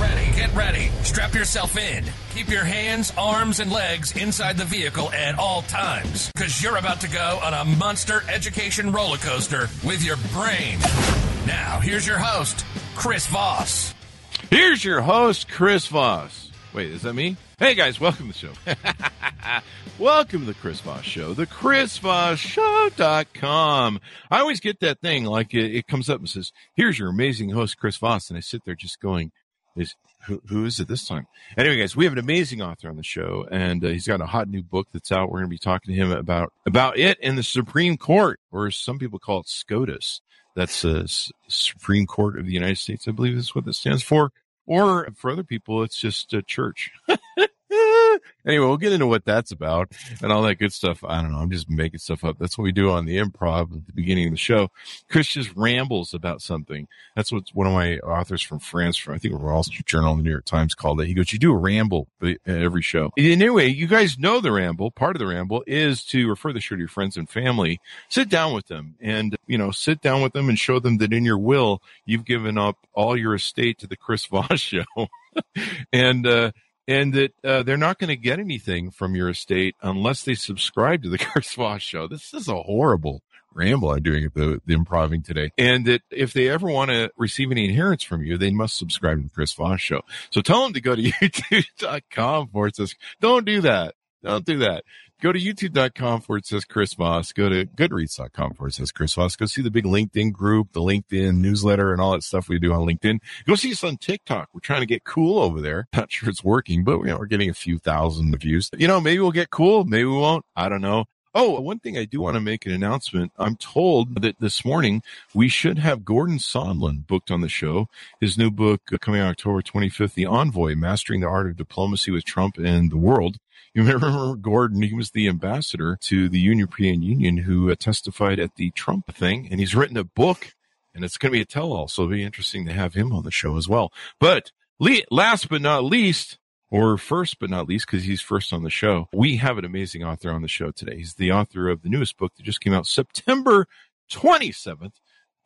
Ready, get ready. Strap yourself in. Keep your hands, arms, and legs inside the vehicle at all times, because you're about to go on a monster education roller coaster with your brain. Now, here's your host, Chris Voss. Here's your host, Chris Voss. Wait, is that me? Hey guys, welcome to the show. welcome to the Chris Voss Show, the ChrisVossShow.com. I always get that thing like it, it comes up and says, here's your amazing host, Chris Voss. And I sit there just going, is who, who is it this time? Anyway, guys, we have an amazing author on the show, and uh, he's got a hot new book that's out. We're going to be talking to him about about it in the Supreme Court, or some people call it SCOTUS. That's the Supreme Court of the United States, I believe is what that stands for. Or for other people, it's just a church. anyway, we'll get into what that's about and all that good stuff. I don't know. I'm just making stuff up. That's what we do on the improv at the beginning of the show. Chris just rambles about something. That's what one of my authors from France, from I think Wall Street Journal and the New York Times called it. He goes, "You do a ramble every show." Anyway, you guys know the ramble. Part of the ramble is to refer the show to your friends and family. Sit down with them, and you know, sit down with them and show them that in your will you've given up all your estate to the Chris Voss show, and. uh and that uh, they're not going to get anything from your estate unless they subscribe to the Chris Voss show. This is a horrible ramble I'm doing at the, the improving today. And that if they ever want to receive any inheritance from you, they must subscribe to the Chris Voss show. So tell them to go to youtube.com for says, don't do that. Don't do that. Go to youtube.com forward says Chris Voss. Go to goodreads.com forward says Chris Voss. Go see the big LinkedIn group, the LinkedIn newsletter and all that stuff we do on LinkedIn. Go see us on TikTok. We're trying to get cool over there. Not sure it's working, but we're getting a few thousand views. You know, maybe we'll get cool. Maybe we won't. I don't know. Oh, one thing I do want to make an announcement. I'm told that this morning we should have Gordon Sondland booked on the show. His new book coming out October 25th, The Envoy, Mastering the Art of Diplomacy with Trump and the World. You may remember Gordon, he was the ambassador to the European Union who uh, testified at the Trump thing, and he's written a book, and it's going to be a tell all. So it'll be interesting to have him on the show as well. But last but not least, or first but not least, because he's first on the show, we have an amazing author on the show today. He's the author of the newest book that just came out September 27th,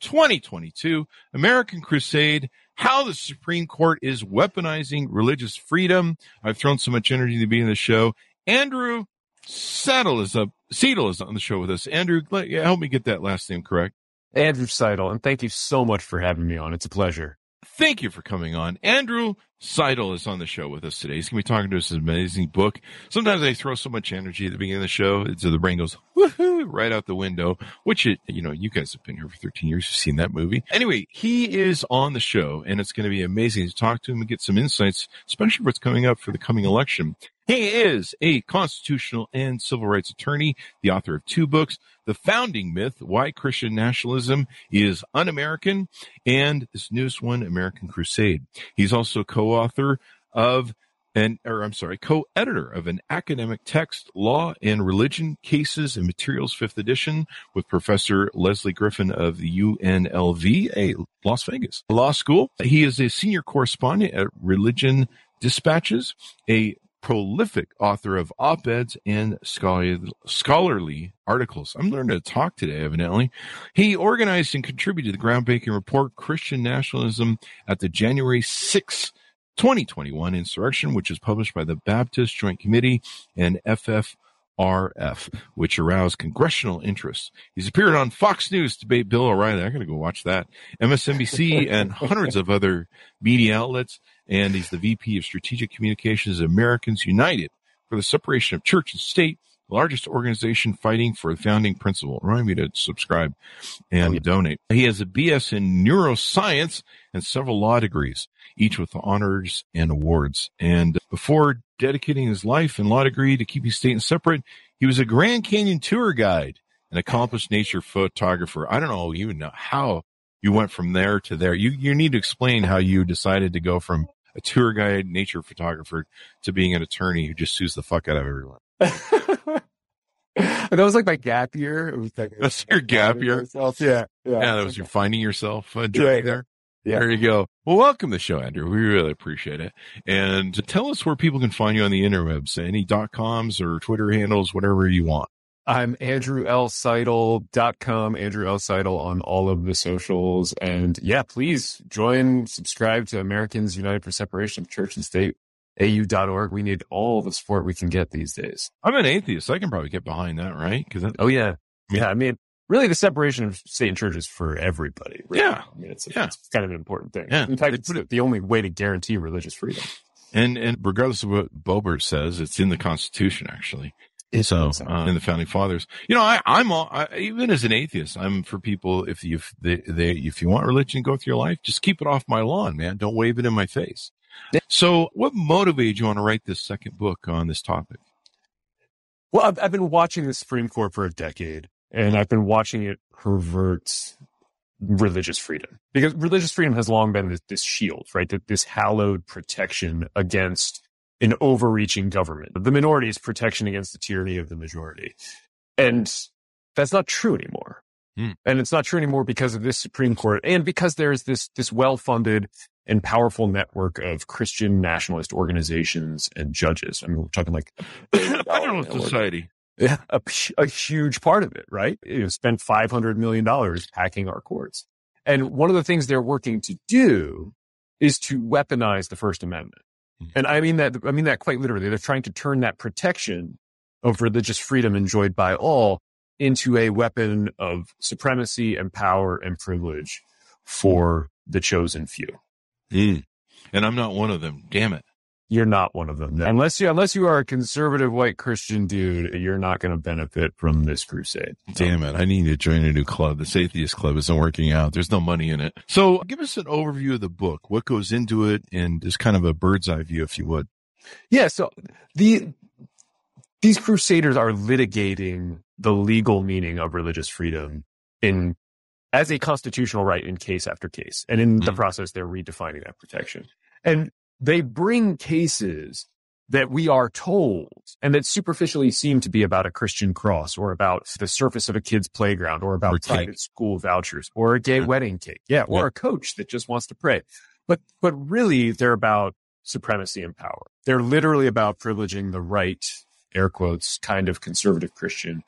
2022, American Crusade, how the Supreme Court is weaponizing religious freedom. I've thrown so much energy to be in the show. Andrew Settle is up. Seidel is on the show with us. Andrew, let, yeah, help me get that last name correct. Andrew Seidel, and thank you so much for having me on. It's a pleasure. Thank you for coming on. Andrew Seidel is on the show with us today. He's going to be talking to us his amazing book. Sometimes I throw so much energy at the beginning of the show, so the brain goes woohoo right out the window. Which it, you know, you guys have been here for 13 years. You've seen that movie. Anyway, he is on the show, and it's going to be amazing to talk to him and get some insights, especially what's coming up for the coming election. He is a constitutional and civil rights attorney, the author of two books, The Founding Myth, Why Christian Nationalism is Un-American, and this newest one, American Crusade. He's also co-author of an, or I'm sorry, co-editor of an academic text, Law and Religion Cases and Materials, fifth edition, with Professor Leslie Griffin of the UNLV, a Las Vegas law school. He is a senior correspondent at Religion Dispatches, a prolific author of op-eds and scholarly articles. I'm learning to talk today, evidently. He organized and contributed the groundbreaking report, Christian Nationalism at the January 6, 2021 insurrection, which is published by the Baptist Joint Committee and FF RF, which aroused congressional interest. He's appeared on Fox News debate Bill O'Reilly. I gotta go watch that. MSNBC and hundreds of other media outlets. And he's the VP of Strategic Communications at Americans United for the Separation of Church and State, largest organization fighting for the founding principle. Remind me to subscribe and oh, yeah. donate. He has a BS in neuroscience and several law degrees, each with honors and awards. And before dedicating his life and law degree to keeping state and separate, he was a Grand Canyon tour guide, an accomplished nature photographer. I don't know even know how you went from there to there. You you need to explain how you decided to go from a tour guide, nature photographer, to being an attorney who just sues the fuck out of everyone. that was like my gap year. It was like, That's your gap year. Myself. Yeah, yeah. Yeah, that was your finding yourself uh, journey Yeah, there. yeah. There you go. Well, welcome to the show, Andrew. We really appreciate it. And tell us where people can find you on the interwebs. Any dot coms or Twitter handles, whatever you want. I'm Andrew L. andrewlseidel.com, Andrew L. Seidel on all of the socials. And yeah, please join, subscribe to Americans United for Separation of Church and State, au.org. We need all the support we can get these days. I'm an atheist. I can probably get behind that, right? Because Oh, yeah. Yeah. I mean, really the separation of state and church is for everybody. really. Yeah. I mean, it's, Yeah. it's kind of an important thing. Yeah. In fact, it's it- the only way to guarantee religious freedom. and and regardless of what Boebert says, it's in the Constitution actually. So uh, in the founding fathers, you know, I, I'm all, I, even as an atheist, I'm for people. If you if they, they if you want religion go through your life, just keep it off my lawn, man. Don't wave it in my face. So, what motivated you want to write this second book on this topic? Well, I've, I've been watching the Supreme Court for a decade, and I've been watching it pervert religious freedom because religious freedom has long been this, this shield, right? That this hallowed protection against an overreaching government, the minority's protection against the tyranny of the majority, and that's not true anymore. Hmm. And it's not true anymore because of this Supreme Court, and because there's this this well funded and powerful network of Christian nationalist organizations and judges. I mean, we're talking like Federalist Society. yeah, a, a huge part of it, right? You know, spent five hundred million dollars packing our courts, and one of the things they're working to do is to weaponize the First Amendment. And I mean that I mean that quite literally. They're trying to turn that protection of religious freedom enjoyed by all into a weapon of supremacy and power and privilege for the chosen few. Mm. And I'm not one of them. Damn it. You're not one of them. Unless you unless you are a conservative white Christian dude, you're not going to benefit from this crusade. Damn it. I need to join a new club. This atheist club isn't working out. There's no money in it. So give us an overview of the book, what goes into it, and just kind of a bird's eye view, if you would. Yeah, so the these crusaders are litigating the legal meaning of religious freedom in as a constitutional right in case after case. And in the Mhm. process they're redefining that protection. And they bring cases that we are told and that superficially seem to be about a Christian cross or about the surface of a kid's playground or about Or cake. school vouchers or a gay Yeah. wedding cake. Yeah. Or Yeah. a coach that just wants to pray. But, but really they're about supremacy and power. They're literally about privileging the right, air quotes, kind of conservative Christian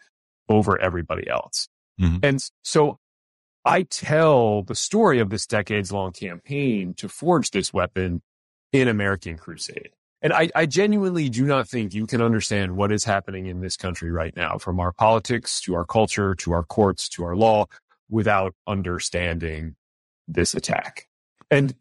over everybody else. Mhm. And so I tell the story of this decades long campaign to forge this weapon in American Crusade. And I, I genuinely do not think you can understand what is happening in this country right now, from our politics to our culture to our courts to our law, without understanding this attack. And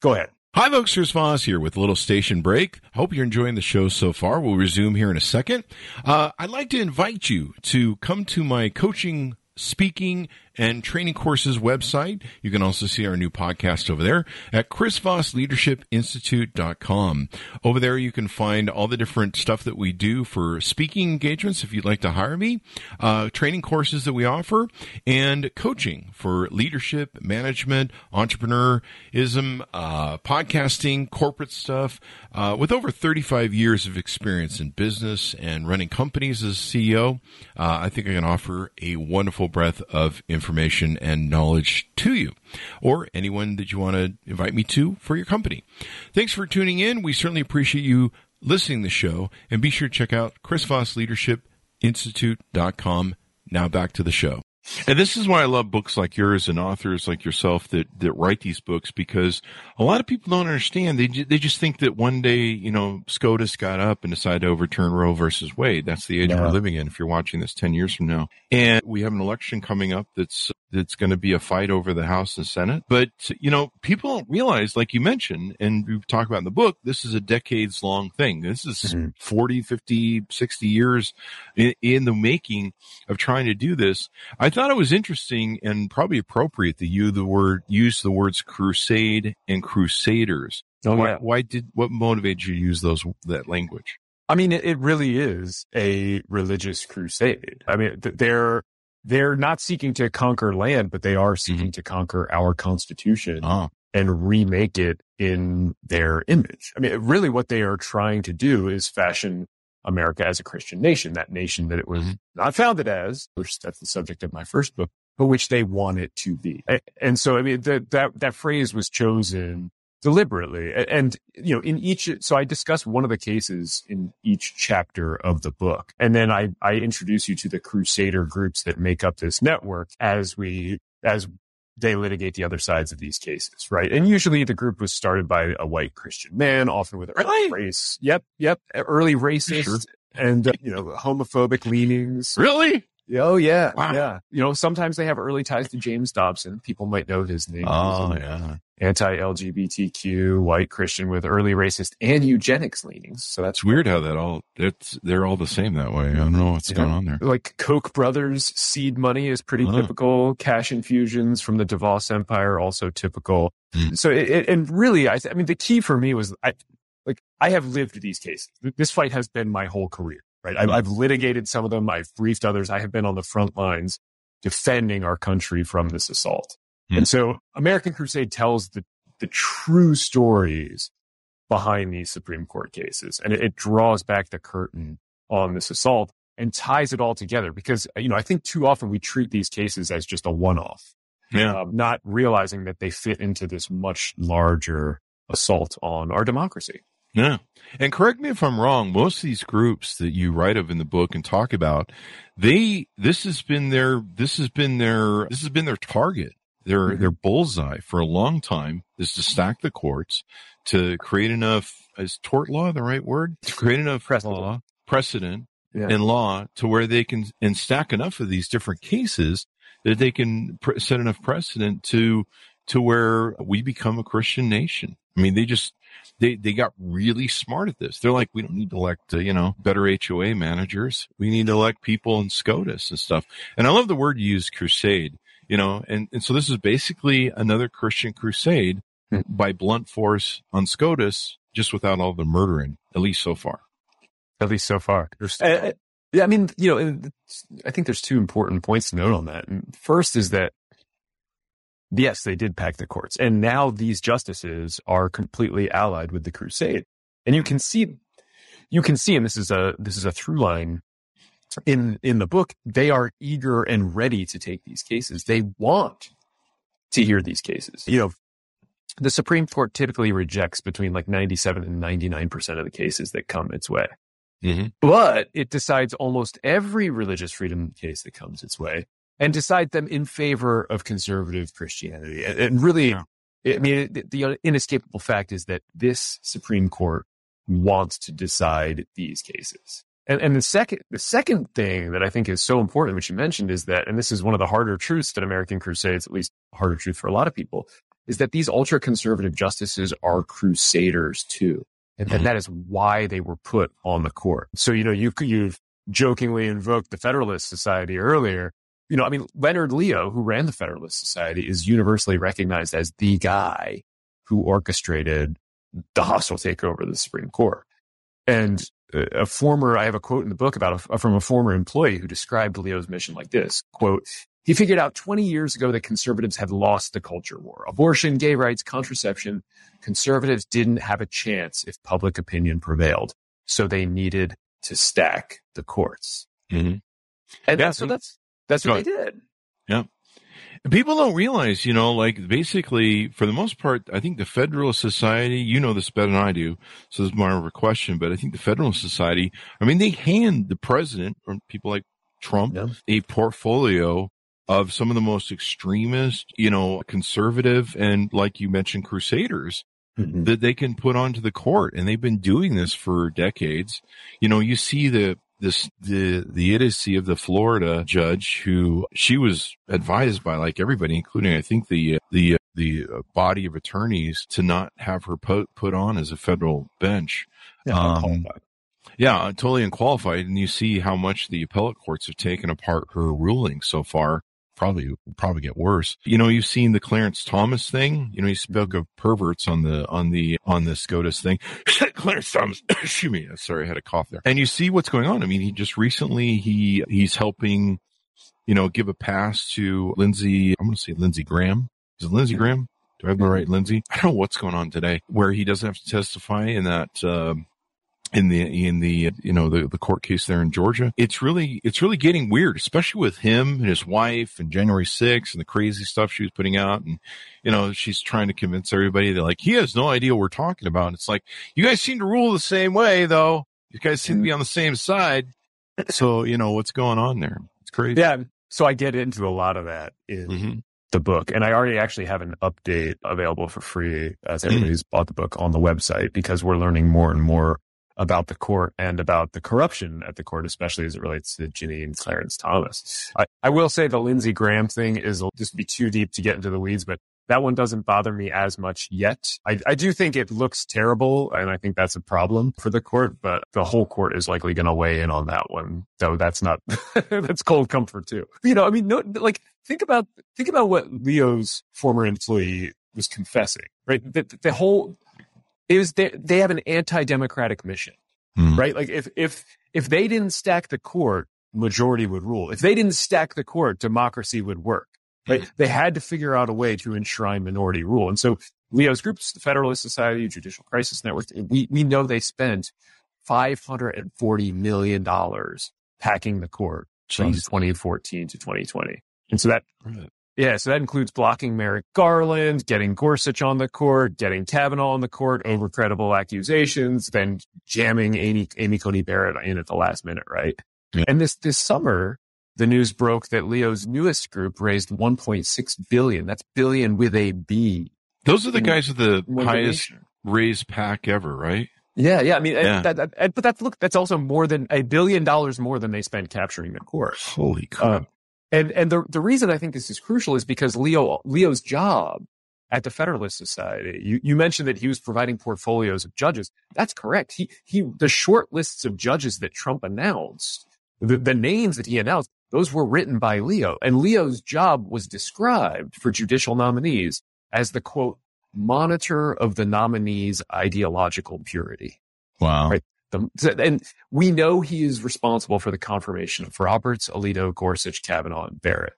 go ahead. Hi, folks. Here's Voss here with a little station break. Hope you're enjoying the show so far. We'll resume here in a second. Uh, I'd like to invite you to come to my coaching, speaking, and training courses website. You can also see our new podcast over there at chrisvossleadershipinstitute.com. Over there, you can find all the different stuff that we do for speaking engagements if you'd like to hire me, uh, training courses that we offer, and coaching for leadership, management, entrepreneurism, uh, podcasting, corporate stuff. Uh, with over 35 years of experience in business and running companies as CEO, uh, I think I can offer a wonderful breadth of information and knowledge to you or anyone that you want to invite me to for your company. Thanks for tuning in. We certainly appreciate you listening to the show and be sure to check out Chris Voss Leadership Institute.com. Now back to the show. And this is why I love books like yours and authors like yourself that, that write these books because a lot of people don't understand. They, they just think that one day, you know, SCOTUS got up and decided to overturn Roe versus Wade. That's the age Yeah. we're living in if you're watching this 10 years from now. And we have an election coming up that's, that's going to be a fight over the House and Senate. But, you know, people don't realize, like you mentioned, and we talk about in the book, this is a decades long thing. This is Mhm. 40, 50, 60 years in, in the making of trying to do this. I thought it was interesting and probably appropriate that you the word use the words crusade and crusaders. Oh, why, why did what motivated you to use those that language? I mean, it, it really is a religious crusade. I mean, they're they're not seeking to conquer land, but they are mm-hmm. seeking to conquer our constitution Oh, and remake it in their image. I mean, really, what they are trying to do is fashion America as a Christian nation, that nation that it was mm-hmm. not founded as, which that's the subject of my first book, but which they want it to be. And so, I mean, that, that, that phrase was chosen deliberately. And, you know, in each, so I discuss one of the cases in each chapter of the book. And then I, I introduce you to the crusader groups that make up this network as we, as they litigate the other sides of these cases, right? And usually the group was started by a white Christian man, often with Really? race. Yep. Yep. Early racist Sure. and, uh, you know, homophobic leanings. Really? Oh yeah, Wow. yeah. You know, sometimes they have early ties to James Dobson. People might know his name. Oh, yeah. Anti-LGBTQ white Christian with early racist and eugenics leanings. So that's weird how that all, it's, they're all the same that way. I don't know what's Yeah. going on there. like Koch brothers seed money is pretty Huh. typical. Cash infusions from the DeVos Empire also typical. Hmm. So it, it- and really, I, I mean, the key for me was I like I have lived these cases. This fight has been my whole career. Right, I've. I've litigated some of them. I've briefed others. I have been on the front lines defending our country from this assault. Hmm. And so, American Crusade tells the the true stories behind these Supreme Court cases, and it, it draws back the curtain on this assault and ties it all together because you know I think too often we treat these cases as just a one-off, Yeah. um, not realizing that they fit into this much larger assault on our democracy. Yeah. And correct me if I'm wrong, most of these groups that you write of in the book and talk about, they this has been their this has been their this has been their target. Their Mhm. their bullseye for a long time is to stack the courts, to create enough is tort law the right word? To create enough Precedent. law, precedent Yeah. and law to where they can and stack enough of these different cases that they can set enough precedent to to where we become a Christian nation. I mean, they just they they got really smart at this. They're like, we don't need to elect uh, you know better HOA managers. We need to elect people in SCOTUS and stuff. And I love the word you use, crusade. You know, and and so this is basically another Christian crusade Hmm. by blunt force on SCOTUS, just without all the murdering, at least so far. at least so far. Uh, yeah, I mean, you know, I think there's two important points to note on that. First is that yes, they did pack the courts, and now these justices are completely allied with the crusade, and you can see, you can see, and this is a this is a through line in in the book. They are eager and ready to take these cases. They want to hear these cases. You know, the Supreme Court typically rejects between like 97 and 99% of the cases that come its way. Mm-hmm. But it decides almost every religious freedom case that comes its way and decide them in favor of conservative Christianity. And, and really, Yeah. I mean, the, the inescapable fact is that this Supreme Court wants to decide these cases. And, and the second, the second thing that I think is so important, which you mentioned, is that, and this is one of the harder truths that American Crusades, at least a harder truth for a lot of people, is that these ultra conservative justices are crusaders too. And, and Mhm. that is why they were put on the court. So, you know, you, you've jokingly invoked the Federalist Society earlier. You know, I mean, Leonard Leo, who ran the Federalist Society, is universally recognized as the guy who orchestrated the hostile takeover of the Supreme Court. And a former, I have a quote in the book about a, from a former employee who described Leo's mission like this quote, he figured out 20 years ago that conservatives had lost the culture war. Abortion, gay rights, contraception. Conservatives didn't have a chance if public opinion prevailed. So they needed to stack the courts. Mm-hmm. And Yeah, so so- that's, that's what they did. People don't realize, you know, like basically, for the most part, I think the Federalist Society, you know this better than I do, so this is more of a question, but I think the Federalist Society, I mean, they hand the president or people like Trump Yeah. a portfolio of some of the most extremist, you know, conservative and like you mentioned, crusaders mm-hmm. that they can put onto the court. And they've been doing this for decades. You know, you see the, this, the, the idiocy of the Florida judge who she was advised by like everybody, including I think the, uh, the, uh, the uh, body of attorneys to not have her put, put on as a federal bench. Yeah, Um. Yeah, totally unqualified. And you see how much the appellate courts have taken apart her ruling so far. Probably, probably get worse. You know, you've seen the Clarence Thomas thing. You know, he spoke of perverts on the, on the, on the SCOTUS thing. Clarence Thomas, excuse me. Sorry, I had a cough there. And you see what's going on. I mean, he just recently, he, he's helping, you know, give a pass to Lindsey, I'm going to say Lindsey Graham. Is it Lindsey Graham? Do I have the right Lindsey? I don't know what's going on today where he doesn't have to testify in that, um, in the in the you know the, the court case there in Georgia. It's really it's really getting weird, especially with him and his wife and January 6th and the crazy stuff she was putting out and you know she's trying to convince everybody that like he has no idea what we're talking about. And it's like you guys seem to rule the same way though. You guys seem to be on the same side. So, you know, what's going on there? It's crazy. Yeah. So I get into a lot of that in Mhm. the book. And I already actually have an update available for free as everybody's bought the book on the website because we're learning more and more about the court and about the corruption at the court, especially as it relates to Ginny and Clarence Thomas. I, I will say the Lindsey Graham thing is just be too deep to get into the weeds, but that one doesn't bother me as much yet. I, I do think it looks terrible, and I think that's a problem for the court, but the whole court is likely going to weigh in on that one. So that's not, that's cold comfort too. You know, I mean, no, like think about, think about what Leo's former employee was confessing, right? The, the whole, it was, they, they have an anti-democratic mission, Hmm. right? Like if, if, if they didn't stack the court, majority would rule. If they didn't stack the court, democracy would work. Right? They had to figure out a way to enshrine minority rule. And so Leo's groups, the Federalist Society, Judicial Crisis Network, we, we know they spent $540 million packing the court from 2014 to 2020. And so that. Yeah, so that includes blocking Merrick Garland, getting Gorsuch on the court, getting Kavanaugh on the court over credible accusations, then jamming Amy, Amy Coney Barrett in at the last minute, right? Yeah. And this, this summer, the news broke that Leo's newest group raised 1.6 billion. That's billion with a B. Those are the guys with the highest raised pack ever, right? Yeah, yeah. I mean, Yeah. That, that, but that's look, that's also more than a billion dollars more than they spent capturing the court. Holy crap. Um, and and the the reason I think this is crucial is because Leo Leo's job at the Federalist Society. You you mentioned that he was providing portfolios of judges. That's correct. He he the short lists of judges that Trump announced, the, the names that he announced, those were written by Leo. And Leo's job was described for judicial nominees as the quote monitor of the nominee's ideological purity. wow. right. The, and we know he is responsible for the confirmation of Roberts, Alito, Gorsuch, Kavanaugh, and Barrett.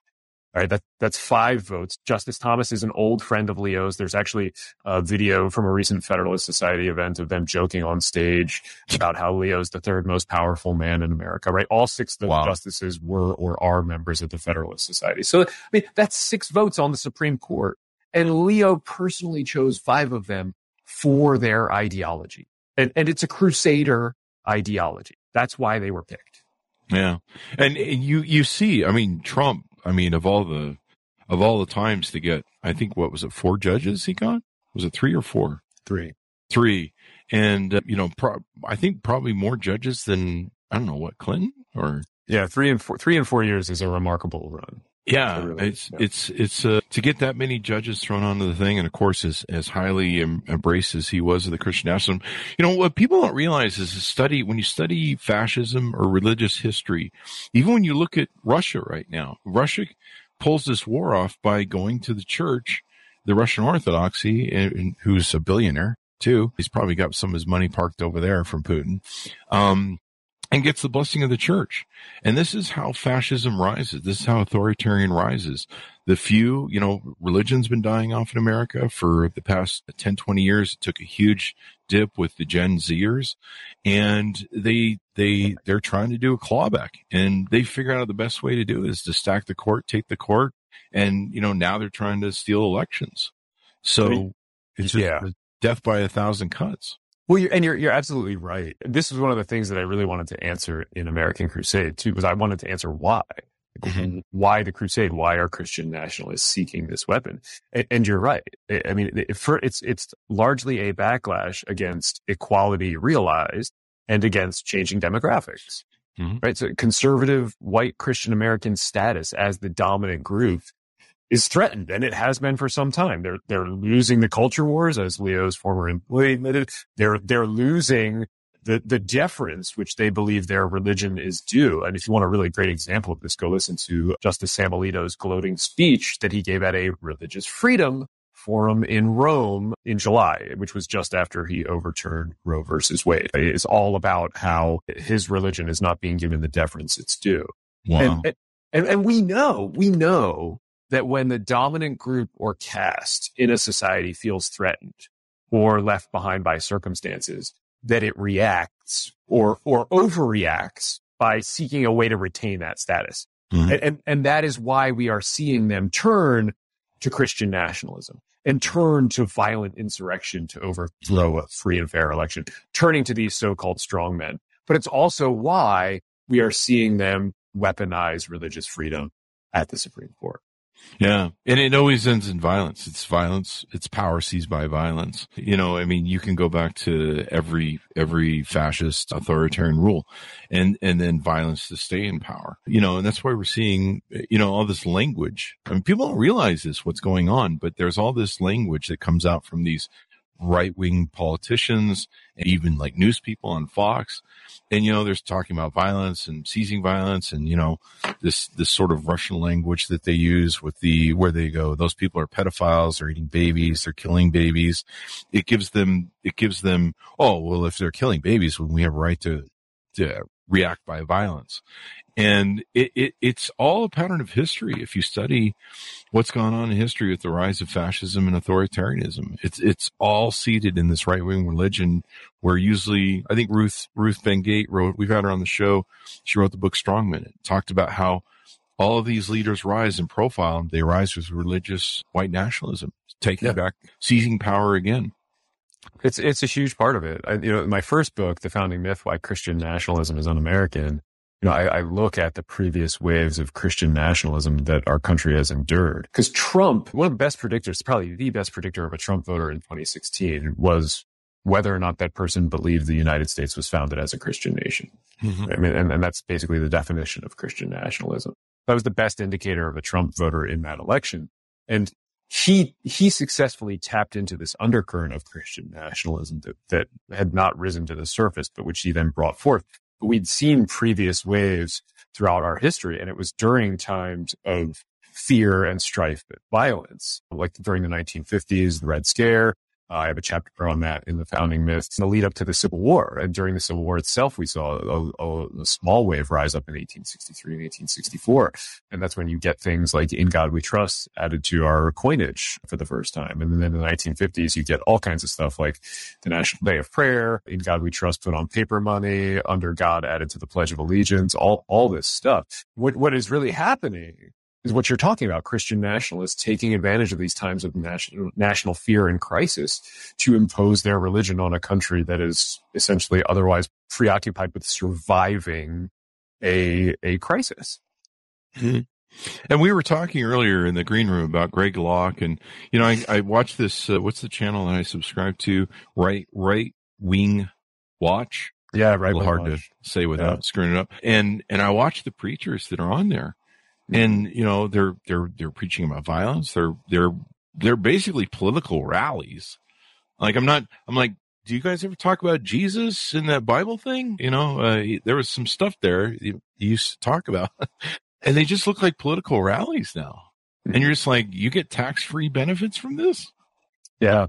All right, that, that's five votes. Justice Thomas is an old friend of Leo's. There's actually a video from a recent Federalist Society event of them joking on stage about how Leo's the third most powerful man in America, right? All six of the Wow. justices were or are members of the Federalist Society. So, I mean, that's six votes on the Supreme Court. And Leo personally chose five of them for their ideology. And, and it's a crusader ideology. That's why they were picked. Yeah. And and you you see, I mean, Trump, I mean, of all the of all the times to get, I think what was it, four judges he got? Was it three or four? Three. Three. And uh, you know, pro- I think probably more judges than I don't know what Clinton or Yeah, three and four, three and four years is a remarkable run. Yeah, Really, it's yeah. it's it's uh, to get that many judges thrown onto the thing, and of course, as as highly em- embraced as he was of the Christian nationalism, you know what people don't realize is study when you study fascism or religious history, even when you look at Russia right now, Russia pulls this war off by going to the church, the Russian Orthodoxy, and, and who's a billionaire too. He's probably got some of his money parked over there from Putin. Um, and gets the blessing of the church. And this is how fascism rises. This is how authoritarian rises. The few, you know, religion's been dying off in America for the past 10, 20 years. It took a huge dip with the Gen Zers and they, they, they're trying to do a clawback and they figure out the best way to do it is to stack the court, take the court. And, you know, now they're trying to steal elections. So it's just Yeah. death by a thousand cuts. Well, you're, and you're you're absolutely right. This was one of the things that I really wanted to answer in American Crusade too, because I wanted to answer why, Mhm. why the Crusade, why are Christian nationalists seeking this weapon? And, and you're right. I mean, it, for, it's it's largely a backlash against equality realized and against changing demographics. Mhm. Right. So conservative white Christian American status as the dominant group is threatened, and it has been for some time. They're they're losing the culture wars, as Leo's former employee admitted. They're they're losing the the deference which they believe their religion is due. And if you want a really great example of this, go listen to Justice Sam Alito's gloating speech that he gave at a religious freedom forum in Rome in July, which was just after he overturned Roe versus Wade. It's all about how his religion is not being given the deference it's due. Wow. And, and, and we know, we know that when the dominant group or caste in a society feels threatened or left behind by circumstances, that it reacts or, or overreacts by seeking a way to retain that status. Mhm. And, and, and that is why we are seeing them turn to Christian nationalism and turn to violent insurrection to overthrow a free and fair election, turning to these so-called strongmen. But it's also why we are seeing them weaponize religious freedom at the Supreme Court. Yeah. And it always ends in violence. It's violence. It's power seized by violence. You know, I mean, you can go back to every, every fascist authoritarian rule and, and then violence to stay in power, you know, and that's why we're seeing, you know, all this language. I mean, people don't realize this, what's going on, but there's all this language that comes out from these right wing politicians and even like news people on Fox. And, you know, there's talking about violence and seizing violence and, you know, this, this sort of Russian language that they use with the, where they go, those people are pedophiles, they're eating babies, they're killing babies. It gives them, it gives them, oh, well, if they're killing babies, well, we have a right to, to react by violence. And it, it, it's all a pattern of history. If you study what's gone on in history with the rise of fascism and authoritarianism, it's, it's all seated in this right wing religion where usually, I think Ruth, Ruth Ben-Ghiat wrote, we've had her on the show. She wrote the book Strongmen. It talked about how all of these leaders rise in profile. They rise with religious white nationalism, taking Yeah. back, seizing power again. It's it's a huge part of it. I, you know, my first book, The Founding Myth: Why Christian Nationalism is Un-American. You know, I, I look at the previous waves of Christian nationalism that our country has endured. Because Trump, one of the best predictors, probably the best predictor of a Trump voter in 2016, was whether or not that person believed the United States was founded as a Christian nation. Mm-hmm. I mean, and, and that's basically the definition of Christian nationalism. That was the best indicator of a Trump voter in that election. And he, he successfully tapped into this undercurrent of Christian nationalism that, that had not risen to the surface, but which he then brought forth. But we'd seen previous waves throughout our history, and it was during times of fear and strife and violence, like during the 1950s, the Red Scare, I have a chapter on that in the founding myths. In the lead up to the Civil War, and during the Civil War itself, we saw a, a, a small wave rise up in 1863 and 1864, and that's when you get things like "In God We Trust" added to our coinage for the first time. And then in the 1950s, you get all kinds of stuff like the National Day of Prayer, "In God We Trust" put on paper money, "Under God" added to the Pledge of Allegiance, all all this stuff. What what is really happening is what you're talking about Christian nationalists taking advantage of these times of national, national fear and crisis to impose their religion on a country that is essentially otherwise preoccupied with surviving a, a crisis. Mhm. And we were talking earlier in the green room about Greg Locke, and you know, I, I watched this. Uh, what's the channel that I subscribe to? Right, right wing watch. Yeah, right. hard to say without Yeah. screwing it up. And and I watch the preachers that are on there, and you know, they're they're they're preaching about violence. They're they're they're basically political rallies. Like I'm not. I'm like. Do you guys ever talk about Jesus in that Bible thing? You know, uh, there was some stuff there you, you used to talk about. and they just look like political rallies now. And you're just like, you get tax free benefits from this? Yeah.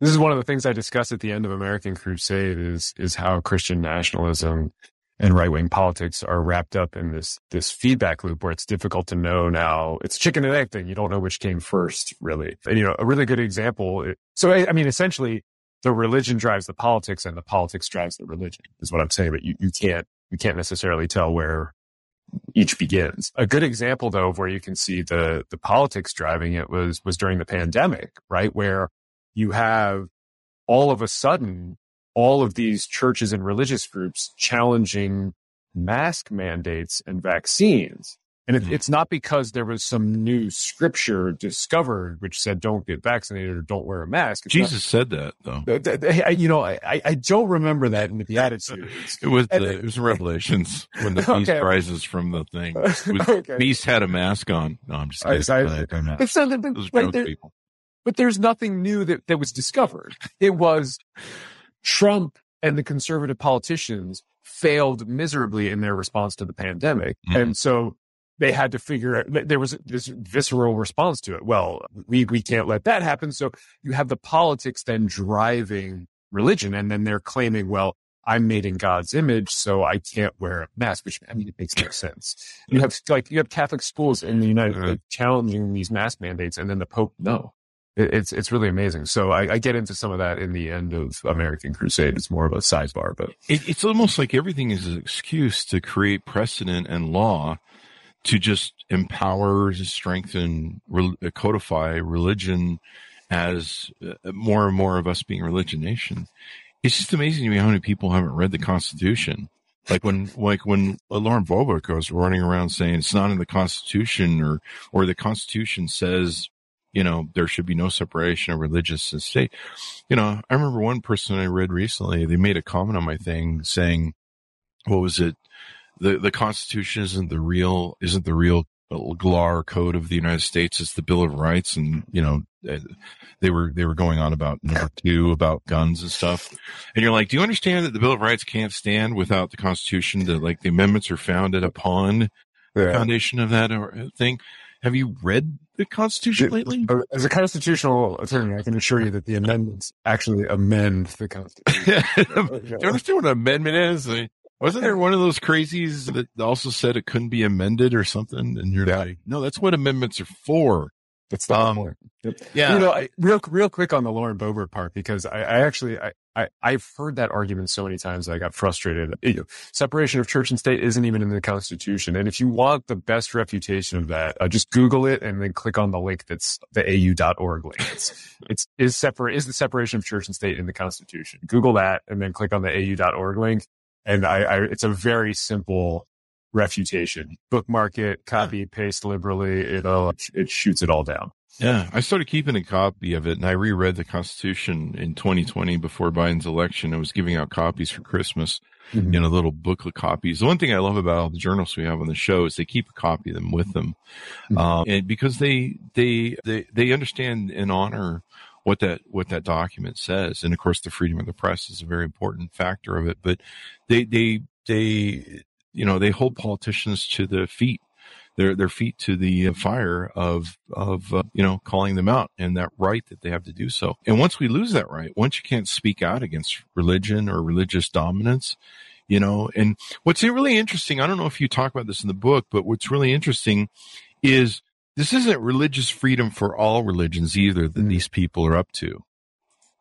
This is one of the things I discuss at the end of American Crusade is, is how Christian nationalism and right wing politics are wrapped up in this, this feedback loop where it's difficult to know now. It's chicken and egg thing. You don't know which came first, really. And, you know, a really good example. Eh, so, I, I mean, essentially the religion drives the politics and the politics drives the religion is what I'm saying. But you, you can't, you can't necessarily tell where each begins. A good example though of where you can see the the politics driving it was was during the pandemic, right? Where you have all of a sudden all of these churches and religious groups challenging mask mandates and vaccines. And it, Mhm. it's not because there was some new scripture discovered which said don't get vaccinated or don't wear a mask. It's not- Jesus said that though. Th- th- th- I- you know, I, I- I don't remember that in the Beatitudes. It was the, it was Revelations when the beast Okay. rises from the thing. Was- okay. Beast had a mask on. No, I'm just I- kidding. I- I'm not. It's not, but, right there, people. but there's nothing new that, that was discovered. It was Trump and the conservative politicians failed miserably in their response to the pandemic. Mhm. And so they had to figure out, there was this visceral response to it. Well, we, we can't let that happen. So you have the politics then driving religion and then they're claiming, well, I'm made in God's image, so I can't wear a mask, which I mean, it makes no sense. You have like, you have Catholic schools in the United. States challenging these mask mandates and then the Pope, no. It, it's it's really amazing. So I, I, get into some of that in the end of American Crusade. It's more of a sidebar, but it, it's almost like everything is an excuse to create precedent and law to just empower, strengthen, codify religion as uh, more and more of us being religion nation. It's just amazing to me how many people haven't read the Constitution. Like when, like when Lauren Boebert goes running around saying it's not in the Constitution or, or the Constitution says you know, there should be no separation of religious and state. You know, I remember one person I read recently, they made a comment on my thing saying, what was it? The, the constitution isn't the real, isn't the real GLAR code of the United States. It's the Bill of Rights. And, you know, eh, they were, they were going on about number two, about guns and stuff. And you're like, do you understand that the Bill of Rights can't stand without the constitution? That like the amendments are founded upon yeah. the foundation of that thing. Have you read the Constitution lately? Uh, as a constitutional attorney, I can assure you that the amendments actually amend the Constitution. Do you understand what an amendment is? wasn't there one of those crazies that also said it couldn't be amended or something? And you're yeah. like, no, that's what amendments are for. That's the um, point. Yep. Yeah. You know, I, real, real quick on the Lauren Boebert part, because I, I actually, I, I, I've heard that argument so many times I got frustrated. You know, separation of church and state isn't even in the Constitution. And if you want the best refutation of that, uh, just Google it and then click on the link that's the au.org link. It's, it's, is separate, is the separation of church and state in the Constitution? Google that and then click on the au.org link. And I, I it's a very simple refutation. Bookmark it, copy, paste liberally. It, uh, it shoots it all down. Yeah, I started keeping a copy of it and I reread the Constitution in 2020 before Biden's election. I was giving out copies for Christmas, mm-hmm. you know, little booklet copies. The one thing I love about all the journals we have on the show is they keep a copy of them with them. Mm-hmm. Um, and because they, they, they, they understand and honor what that, what that document says. And of course, the freedom of the press is a very important factor of it, but they, they, they, you know, they hold politicians to the feet their their feet to the fire of of uh, you know calling them out and that right that they have to do so. And once we lose that right, once you can't speak out against religion or religious dominance, you know. And what's really interesting, I don't know if you talk about this in the book, but what's really interesting is this isn't religious freedom for all religions either that mm. these people are up to.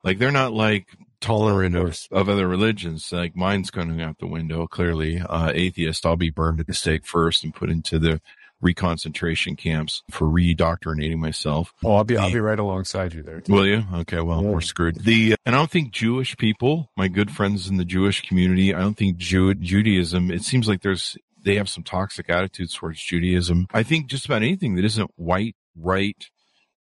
Like they're not like tolerant of, of other religions. Like mine's going out the window. Clearly, uh, atheist. I'll be burned at the stake first and put into the reconcentration camps for re-doctrinating myself. Oh, I'll be, the, I'll be right alongside you there. Too. Will you? Okay. Well, yeah. we're screwed. The, uh, and I don't think Jewish people, my good friends in the Jewish community, I don't think Jew, Judaism, it seems like there's, they have some toxic attitudes towards Judaism. I think just about anything that isn't white, right,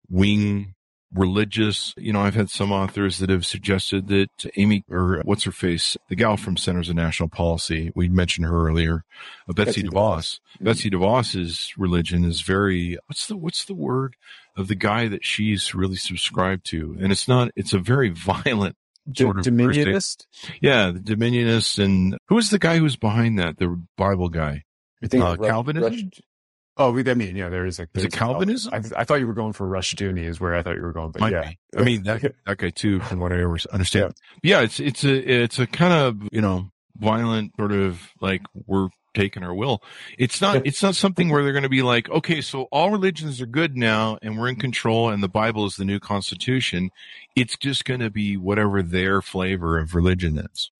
wing, religious. You know, I've had some authors that have suggested that Amy, or what's her face, the gal from Centers of National Policy, we mentioned her earlier, uh, Betsy, Betsy DeVos. DeVos. Mm-hmm. Betsy DeVos's religion is very, what's the, what's the word of the guy that she's really subscribed to? And it's not, it's a very violent sort of Dominionist? Yeah, the Dominionist. And who is the guy who's behind that? The Bible guy? I think uh, Calvinism? Oh, I mean, yeah, there is a. Is it Calvinism? I, I, thought you were going for Rushdoony is where I thought you were going, but Might yeah. Be. I mean, that, that guy too, from what I understand. Yeah. yeah, it's, it's a, it's a kind of, you know, violent sort of like we're taking our will. It's not, it's not something where they're going to be like, okay, so all religions are good now and we're in control and the Bible is the new constitution. It's just going to be whatever their flavor of religion is.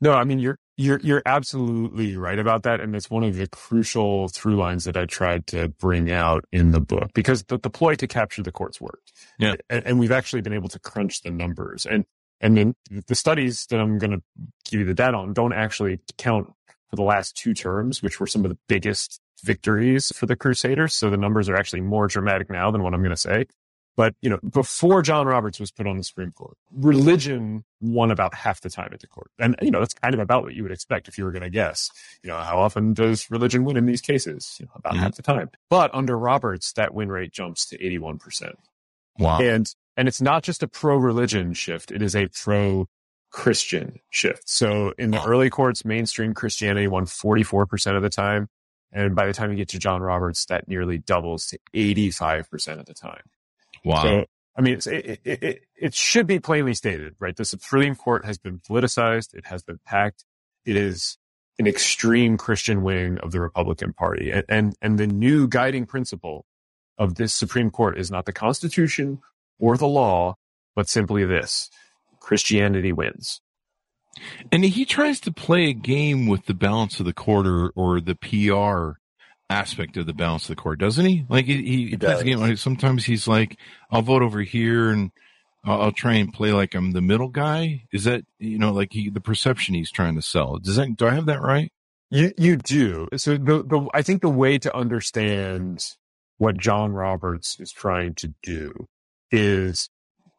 No, I mean, you're, you're you're absolutely right about that, and it's one of the crucial through lines that I tried to bring out in the book because the, the ploy to capture the courts worked. Yeah, and, and we've actually been able to crunch the numbers, and and then the studies that I'm going to give you the data on don't actually count for the last two terms, which were some of the biggest victories for the Crusaders. So the numbers are actually more dramatic now than what I'm going to say. But, you know, before John Roberts was put on the Supreme Court, religion won about half the time at the court. And, you know, that's kind of about what you would expect if you were going to guess. You know, how often does religion win in these cases? You know, about mm-hmm. half the time. But under Roberts, that win rate jumps to 81%. Wow. And, and it's not just a pro religion shift. It is a pro Christian shift. So in the early courts, mainstream Christianity won 44% of the time. And by the time you get to John Roberts, that nearly doubles to 85% of the time. Wow. So, I mean, it, it, it, it, should be plainly stated, right? The Supreme Court has been politicized. It has been packed. It is an extreme Christian wing of the Republican Party. And, and, and the new guiding principle of this Supreme Court is not the Constitution or the law, but simply this Christianity wins. And he tries to play a game with the balance of the court or, or the PR aspect of the balance of the court, doesn't he? Like he, he, he plays game. Like sometimes he's like, "I'll vote over here," and I'll, I'll, try and play like I'm the middle guy. Is that you know like he, the perception he's trying to sell? Does that do I have that right? You you do. So the the I think the way to understand what John Roberts is trying to do is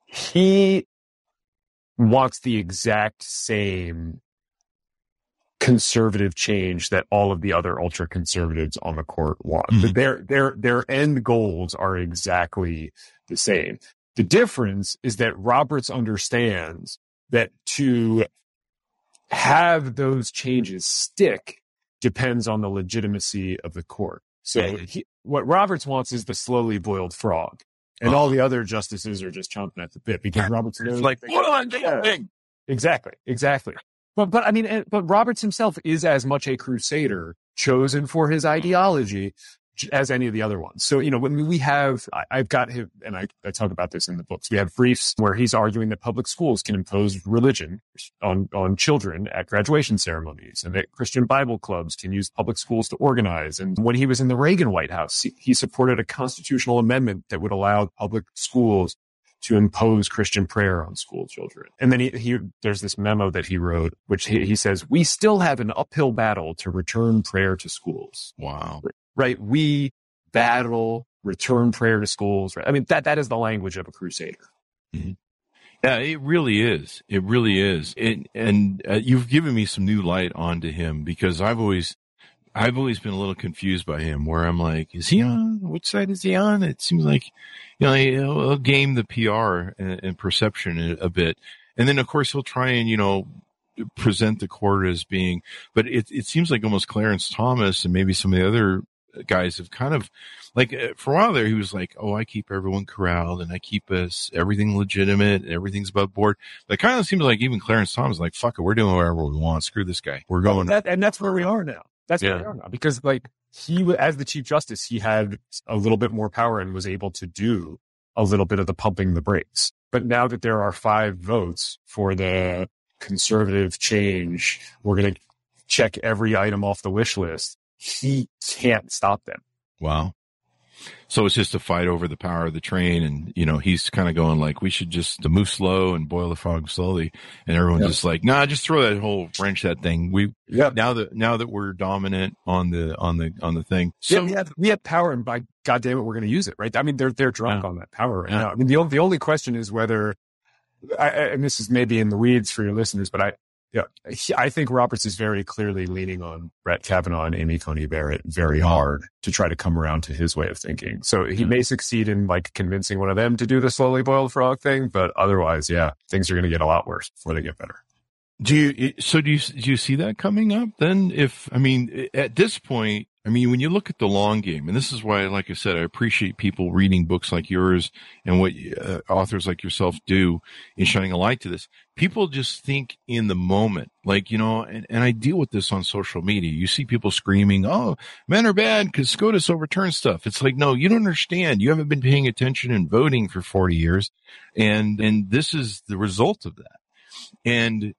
he wants the exact same conservative change that all of the other ultra conservatives on the court want. Mm-hmm. Their their their end goals are exactly the same. The difference is that Roberts understands that to have those changes stick depends on the legitimacy of the court. So he, what Roberts wants is the slowly boiled frog. And oh. all the other justices are just chomping at the bit because Roberts knows. It's like, am I doing? Exactly. Exactly. But, but I mean, eh, but Roberts himself is as much a crusader chosen for his ideology as any of the other ones. So, you know, when we have, I, have got him, and I, I talk about this in the books. We have briefs where he's arguing that public schools can impose religion on, on children at graduation ceremonies and that Christian Bible clubs can use public schools to organize. And when he was in the Reagan White House, he, he supported a constitutional amendment that would allow public schools to impose Christian prayer on school children. And then he, he there's this memo that he wrote, which he, he says, we still have an uphill battle to return prayer to schools. Wow. Right. We battle return prayer to schools. Right. I mean, that, that is the language of a crusader. Mm-hmm. Yeah, it really is. It really is. It, and uh, you've given me some new light onto him because I've always I've always been a little confused by him where I'm like, is he on? Which side is he on? It seems like, you know, he'll, he'll game the PR and, and perception a, bit. And then of course he'll try and, you know, present the court as being, but it, it seems like almost Clarence Thomas and maybe some of the other guys have kind of like uh, for a while there he was like oh i keep everyone corralled and i keep us everything legitimate and everything's above board but it kind of seems like even clarence thomas like fuck it we're doing whatever we want screw this guy we're going that, and that's where we are now that's yeah. because like he, as the chief justice, he had a little bit more power and was able to do a little bit of the pumping the brakes. But now that there are five votes for the conservative change, we're going to check every item off the wish list. He can't stop them. Wow. So it's just a fight over the power of the train, and you know he's kind of going like, we should just move slow and boil the frog slowly, and everyone's yep. just like, nah, just throw that whole wrench that thing. We yeah. Now that now that we're dominant on the on the on the thing, so yeah, we have we have power, and by God damn it, we're going to use it, right? I mean, they're they're drunk yeah. on that power right yeah. now. I mean, the the only question is whether, I, and this is maybe in the weeds for your listeners, but I yeah, I think Roberts is very clearly leaning on Brett Kavanaugh and Amy Coney Barrett very hard to try to come around to his way of thinking. So he hmm. may succeed in like convincing one of them to do the slowly boiled frog thing, but otherwise, yeah, things are going to get a lot worse before they get better. Do you, so do you, do you see that coming up then? If, I mean, at this point, I mean, when you look at the long game, and this is why, like I said, I appreciate people reading books like yours and what uh, authors like yourself do in shining a light to this. People just think in the moment, like, you know, and, and I deal with this on social media. You see people screaming, Oh, men are bad because SCOTUS overturns stuff. It's like, no, you don't understand. You haven't been paying attention and voting for 40 years. And, and this is the result of that. And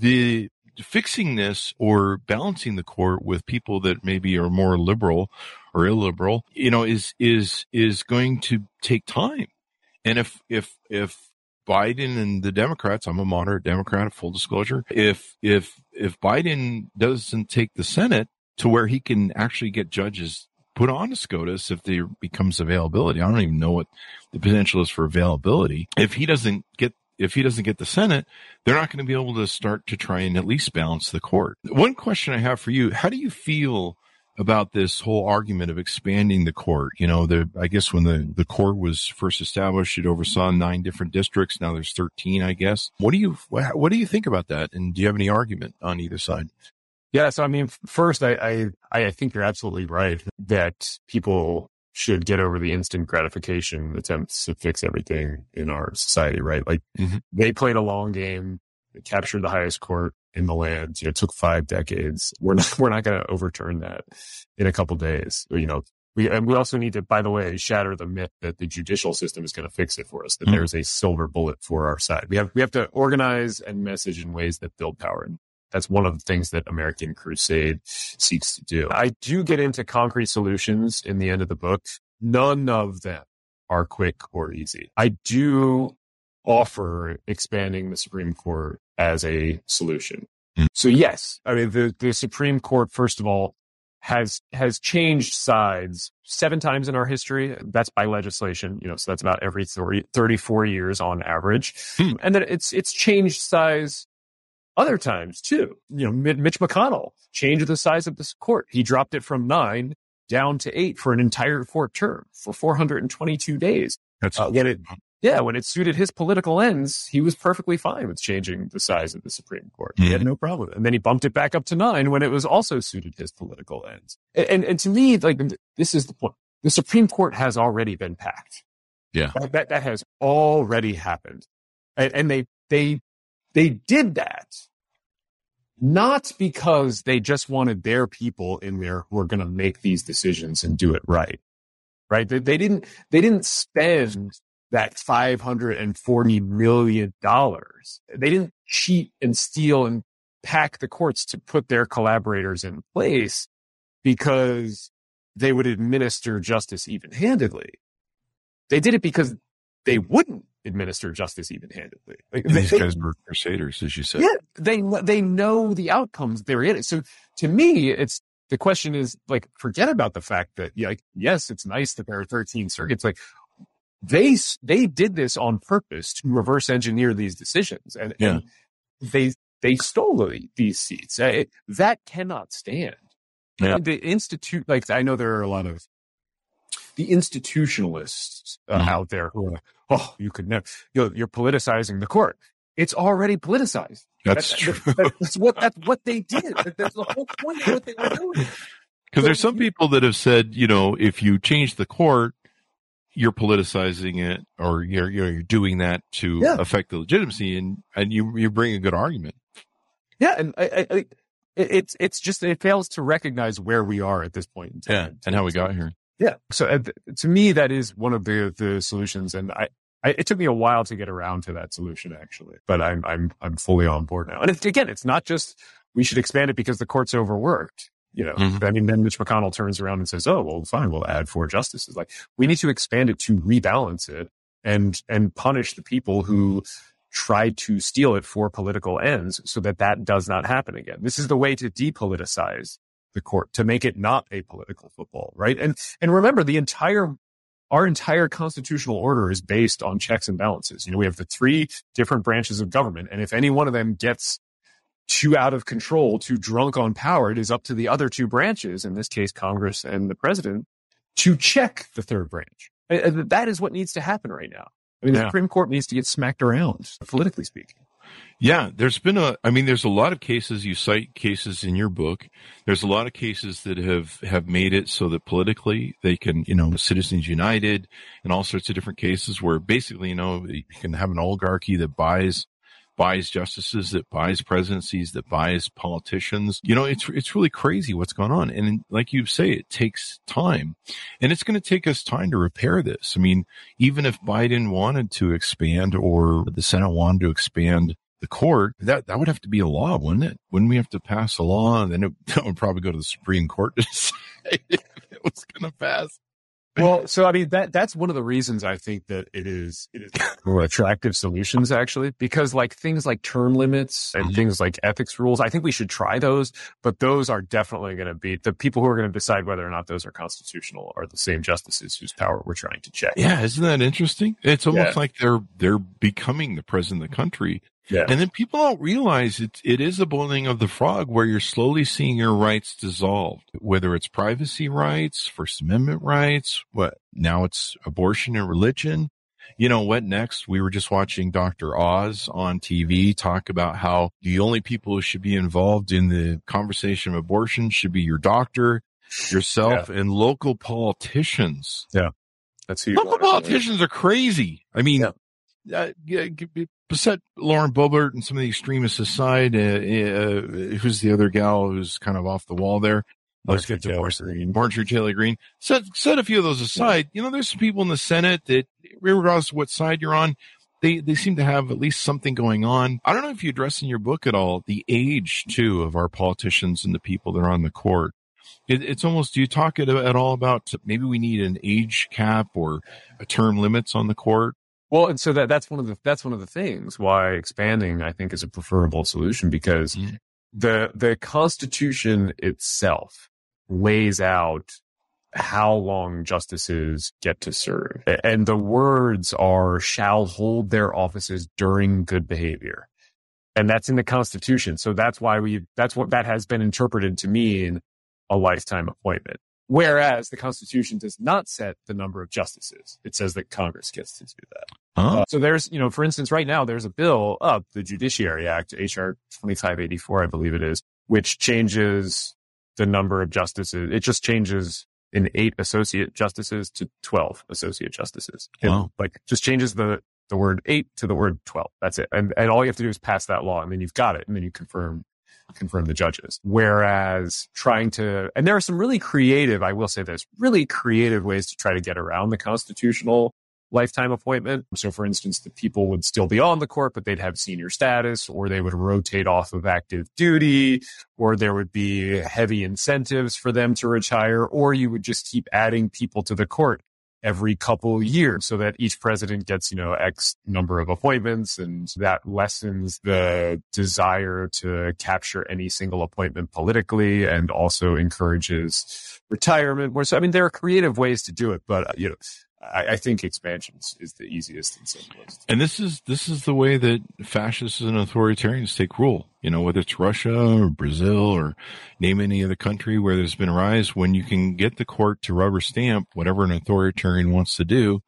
the fixing this or balancing the court with people that maybe are more liberal or illiberal, you know, is is is going to take time. And if if if Biden and the Democrats, I'm a moderate Democrat, full disclosure. If if if Biden doesn't take the Senate to where he can actually get judges put on to SCOTUS if there becomes availability. I don't even know what the potential is for availability. If he doesn't get if he doesn't get the Senate, they're not going to be able to start to try and at least balance the court. One question I have for you, how do you feel about this whole argument of expanding the court? You know, the, I guess when the, the court was first established, it oversaw nine different districts. Now there's 13, I guess. What do you, what do you think about that? And do you have any argument on either side? Yeah. So, I mean, first, I, I, I think you're absolutely right that people should get over the instant gratification attempts to fix everything in our society, right? Like mm-hmm. they played a long game, captured the highest court in the land. You know, it took five decades. We're not, we're not going to overturn that in a couple days. You know, We, and we also need to, by the way, shatter the myth that the judicial system is going to fix it for us, that Mm. there's a silver bullet for our side. We have, we have to organize and message in ways that build power. And that's one of the things that American Crusade seeks to do. I do get into concrete solutions in the end of the book. None of them are quick or easy. I do offer expanding the Supreme Court as a solution. Mm. So yes, I mean, the, the Supreme Court, first of all, has has changed sides seven times in our history. That's by legislation, you know, so that's about every 30, 34 years on average. Hmm. And then it's it's changed size other times too. You know, Mitch McConnell changed the size of this court. He dropped it from nine down to eight for an entire court term for 422 days. That's Uh, when it, yeah, when it suited his political ends, he was perfectly fine with changing the size of the Supreme Court. He had no problem. And then he bumped it back up to nine when it was also suited his political ends. And, and, and to me, like, this is the point. The Supreme Court has already been packed. Yeah. That, that, that has already happened. And, and they, they, they did that not because they just wanted their people in there who are going to make these decisions and do it right. Right. They, they didn't, they didn't spend that $540 million. They didn't cheat and steal and pack the courts to put their collaborators in place because they would administer justice even handedly. They did it because they wouldn't administer justice even handedly. Like, they- These they- guys were crusaders, as you said. yeah, they they know the outcomes they're in it. So to me, it's the question is like forget about the fact that like yes, it's nice that there are 13 circuits. Like they they did this on purpose to reverse engineer these decisions, and, Yeah. and they they stole the, these seats. It- that cannot stand. Yeah. The institute, like I know there are a lot of the institutionalists uh, Mhm. out there who are oh, you could never, you're, you're politicizing the court. It's already politicized. That's That- true. that- that's what that's what they did. That's the whole point of what they were doing. Because there's some people that have said, you know, if you change the court, you're politicizing it, or you're you're, you're doing that to Yeah. affect the legitimacy, and and you you bring a good argument. Yeah, and I, I, I, it's it's just it fails to recognize where we are at this point in time. and how we got here. Yeah. So uh, to me, that is one of the the solutions, and I, I it took me a while to get around to that solution actually, but I'm I'm I'm fully on board now. And it's, again, it's not just we should expand it because the court's overworked. You know, Mhm. I mean, then Mitch McConnell turns around and says, "Oh, well, fine, we'll add four justices." Like we need to expand it to rebalance it and and punish the people who tried to steal it for political ends, so that that does not happen again. This is the way to depoliticize the court to make it not a political football, right? And and remember, the entire our entire constitutional order is based on checks and balances. You know, we have the three different branches of government, and if any one of them gets too out of control, too drunk on power, it is up to the other two branches, in this case, Congress and the president, to check the third branch. That is what needs to happen right now. I mean, the Supreme Court needs to get smacked around, politically speaking. Yeah, there's been a. I mean, there's a lot of cases. You cite cases in your book. There's a lot of cases that have have made it so that politically they can, you know, Citizens United and all sorts of different cases where basically, you know, you can have an oligarchy that buys buys justices, that buys presidencies, that buys politicians. You know, it's it's really crazy what's going on. And like you say, it takes time, and it's going to take us time to repair this. I mean, even if Biden wanted to expand or the Senate wanted to expand the court, that that would have to be a law, wouldn't it? Wouldn't we have to pass a law? And then it that would probably go to the Supreme Court to decide if it was going to pass. Well, so I mean that that's one of the reasons I think that it is it is more attractive solutions actually because like things like term limits and Mhm. things like ethics rules, I think we should try those, but those are definitely going to be the people who are going to decide whether or not those are constitutional are the same justices whose power we're trying to check. Yeah, isn't that interesting? It's almost Yeah. like they're they're becoming the president of the country. Yeah. And then people don't realize it it is a boiling of the frog where you're slowly seeing your rights dissolved, whether it's privacy rights, First Amendment rights, what now it's abortion and religion. You know what next? We were just watching Dr. Oz on TV talk about how the only people who should be involved in the conversation of abortion should be your doctor, yourself, and local politicians. Yeah. That's you Local politicians are crazy. I mean, yeah, g- set Lauren Boebert and some of the extremists aside. Uh, uh, who's the other gal who's kind of off the wall there? Let's get to Marjorie Greene. Marjorie Taylor Greene. Set set a few of those aside. You know, there's some people in the Senate that, regardless of what side you're on, they they seem to have at least something going on. I don't know if you address in your book at all the age too of our politicians and the people that are on the court. It, it's almost. Do you talk at, at all about maybe we need an age cap or a term limits on the court? Well, and so that that's one of the that's one of the things why expanding I think is a preferable solution because the the Constitution itself lays out how long justices get to serve, and the words are "shall hold their offices during good behavior," and that's in the Constitution. So that's why we that's what that has been interpreted to mean a lifetime appointment. Whereas the Constitution does not set the number of justices. It says that Congress gets to do that. Huh? Uh, so there's, you know, for instance, right now there's a bill up, the Judiciary Act, HR 2584, I believe it is, which changes the number of justices. It just changes in eight associate justices to 12 associate justices. It, Wow. like just changes the, the word eight to the word 12. That's it. And, and all you have to do is pass that law and then you've got it. And then you confirm, confirm the judges. Whereas trying to, and there are some really creative, I will say this, really creative ways to try to get around the constitutional lifetime appointment. So for instance, the people would still be on the court, but they'd have senior status or they would rotate off of active duty or there would be heavy incentives for them to retire or you would just keep adding people to the court every couple years so that each president gets, you know, X number of appointments and that lessens the desire to capture any single appointment politically and also encourages retirement more. So, I mean, there are creative ways to do it, but, uh, you know, I, I think expansions is the easiest and simplest. And this is this is the way that fascists and authoritarians take rule. You know, whether it's Russia or Brazil or name any other country where there's been a rise, when you can get the court to rubber stamp whatever an authoritarian wants to do,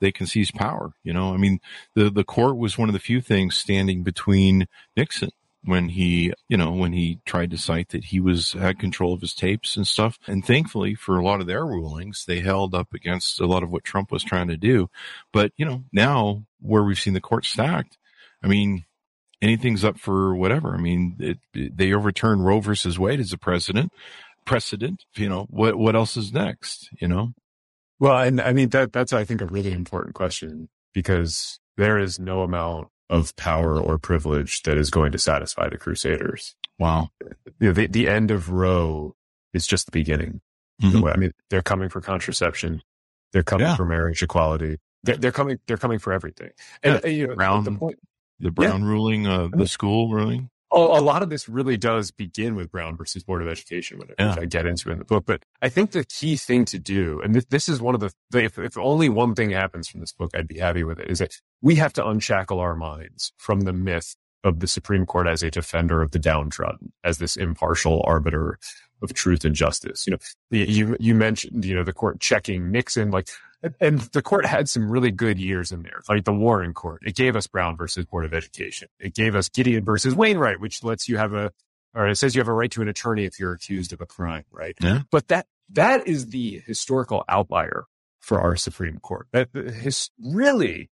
they can seize power. You know, I mean, the the court was one of the few things standing between Nixon when he, you know, when he tried to cite that he was had control of his tapes and stuff. And thankfully, for a lot of their rulings, they held up against a lot of what Trump was trying to do. But you know, now where we've seen the court stacked, I mean, anything's up for whatever. I mean, it, it- they overturned Roe versus Wade as a precedent. Precedent. You know what? What else is next? You know. Well, and I mean, that, that's, I think, a really important question because there is no amount of power or privilege that is going to satisfy the Crusaders. Wow. You know, the, the end of Roe is just the beginning. Mhm. I mean, they're coming for contraception. They're coming Yeah. for marriage equality. They're, they're coming, they're coming for everything. And, uh, you know, Brown- the point, The Brown ruling, uh, the school ruling. Oh, a, a lot of this really does begin with Brown versus Board of Education, which Yeah. I get into in the book. But I think the key thing to do, and this, this is one of the, the if, if only one thing happens from this book, I'd be happy with it, is that we have to unshackle our minds from the myth of the Supreme Court as a defender of the downtrodden, as this impartial arbiter of truth and justice. You know, the- you you mentioned, you know, the court checking Nixon, like, and- the court had some really good years in there, like the Warren Court. It gave us Brown versus Board of Education. It gave us Gideon versus Wainwright, which lets you have a, or it says you have a right to an attorney if you're accused of a crime, right? Yeah. But that that is the historical outlier for our Supreme Court. That his really,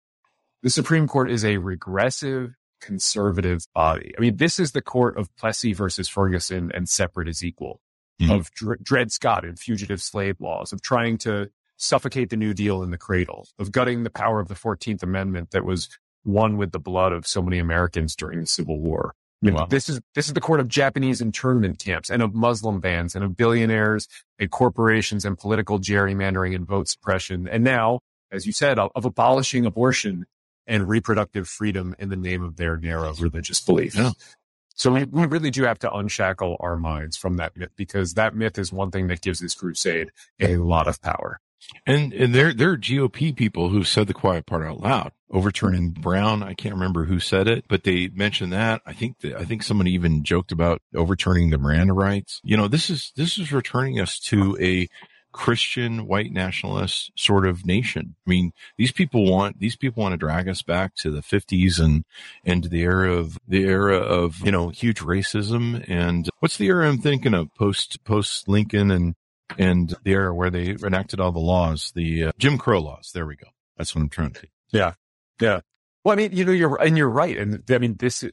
the Supreme Court is a regressive conservative body. I mean, this is the court of Plessy versus Ferguson and separate is equal, Mhm. of Dred Scott and fugitive slave laws, of trying to suffocate the New Deal in the cradle, of gutting the power of the 14th Amendment that was won with the blood of so many Americans during the Civil War. I mean, Wow. this is this is the court of Japanese internment camps and of Muslim bans and of billionaires and corporations and political gerrymandering and vote suppression. And now, as you said, of, of abolishing abortion and reproductive freedom in the name of their narrow religious beliefs. Yeah. So we, we really do have to unshackle our minds from that myth because that myth is one thing that gives this crusade a lot of power. And, and there, there are GOP people who said the quiet part out loud, overturning Brown. I can't remember who said it, but they mentioned that. I think that, I think somebody even joked about overturning the Miranda rights. You know, this is, this is returning us to a Christian white nationalist sort of nation. I mean, these people want, these people want to drag us back to the fifties and, and the era of, the era of, you know, huge racism. And what's the era I'm thinking of post, post Lincoln and, and the era where they enacted all the laws, the uh, Jim Crow laws. There we go. That's what I'm trying to. Yeah. Yeah. Well, I mean, you know, you're, and you're right. And I mean, this,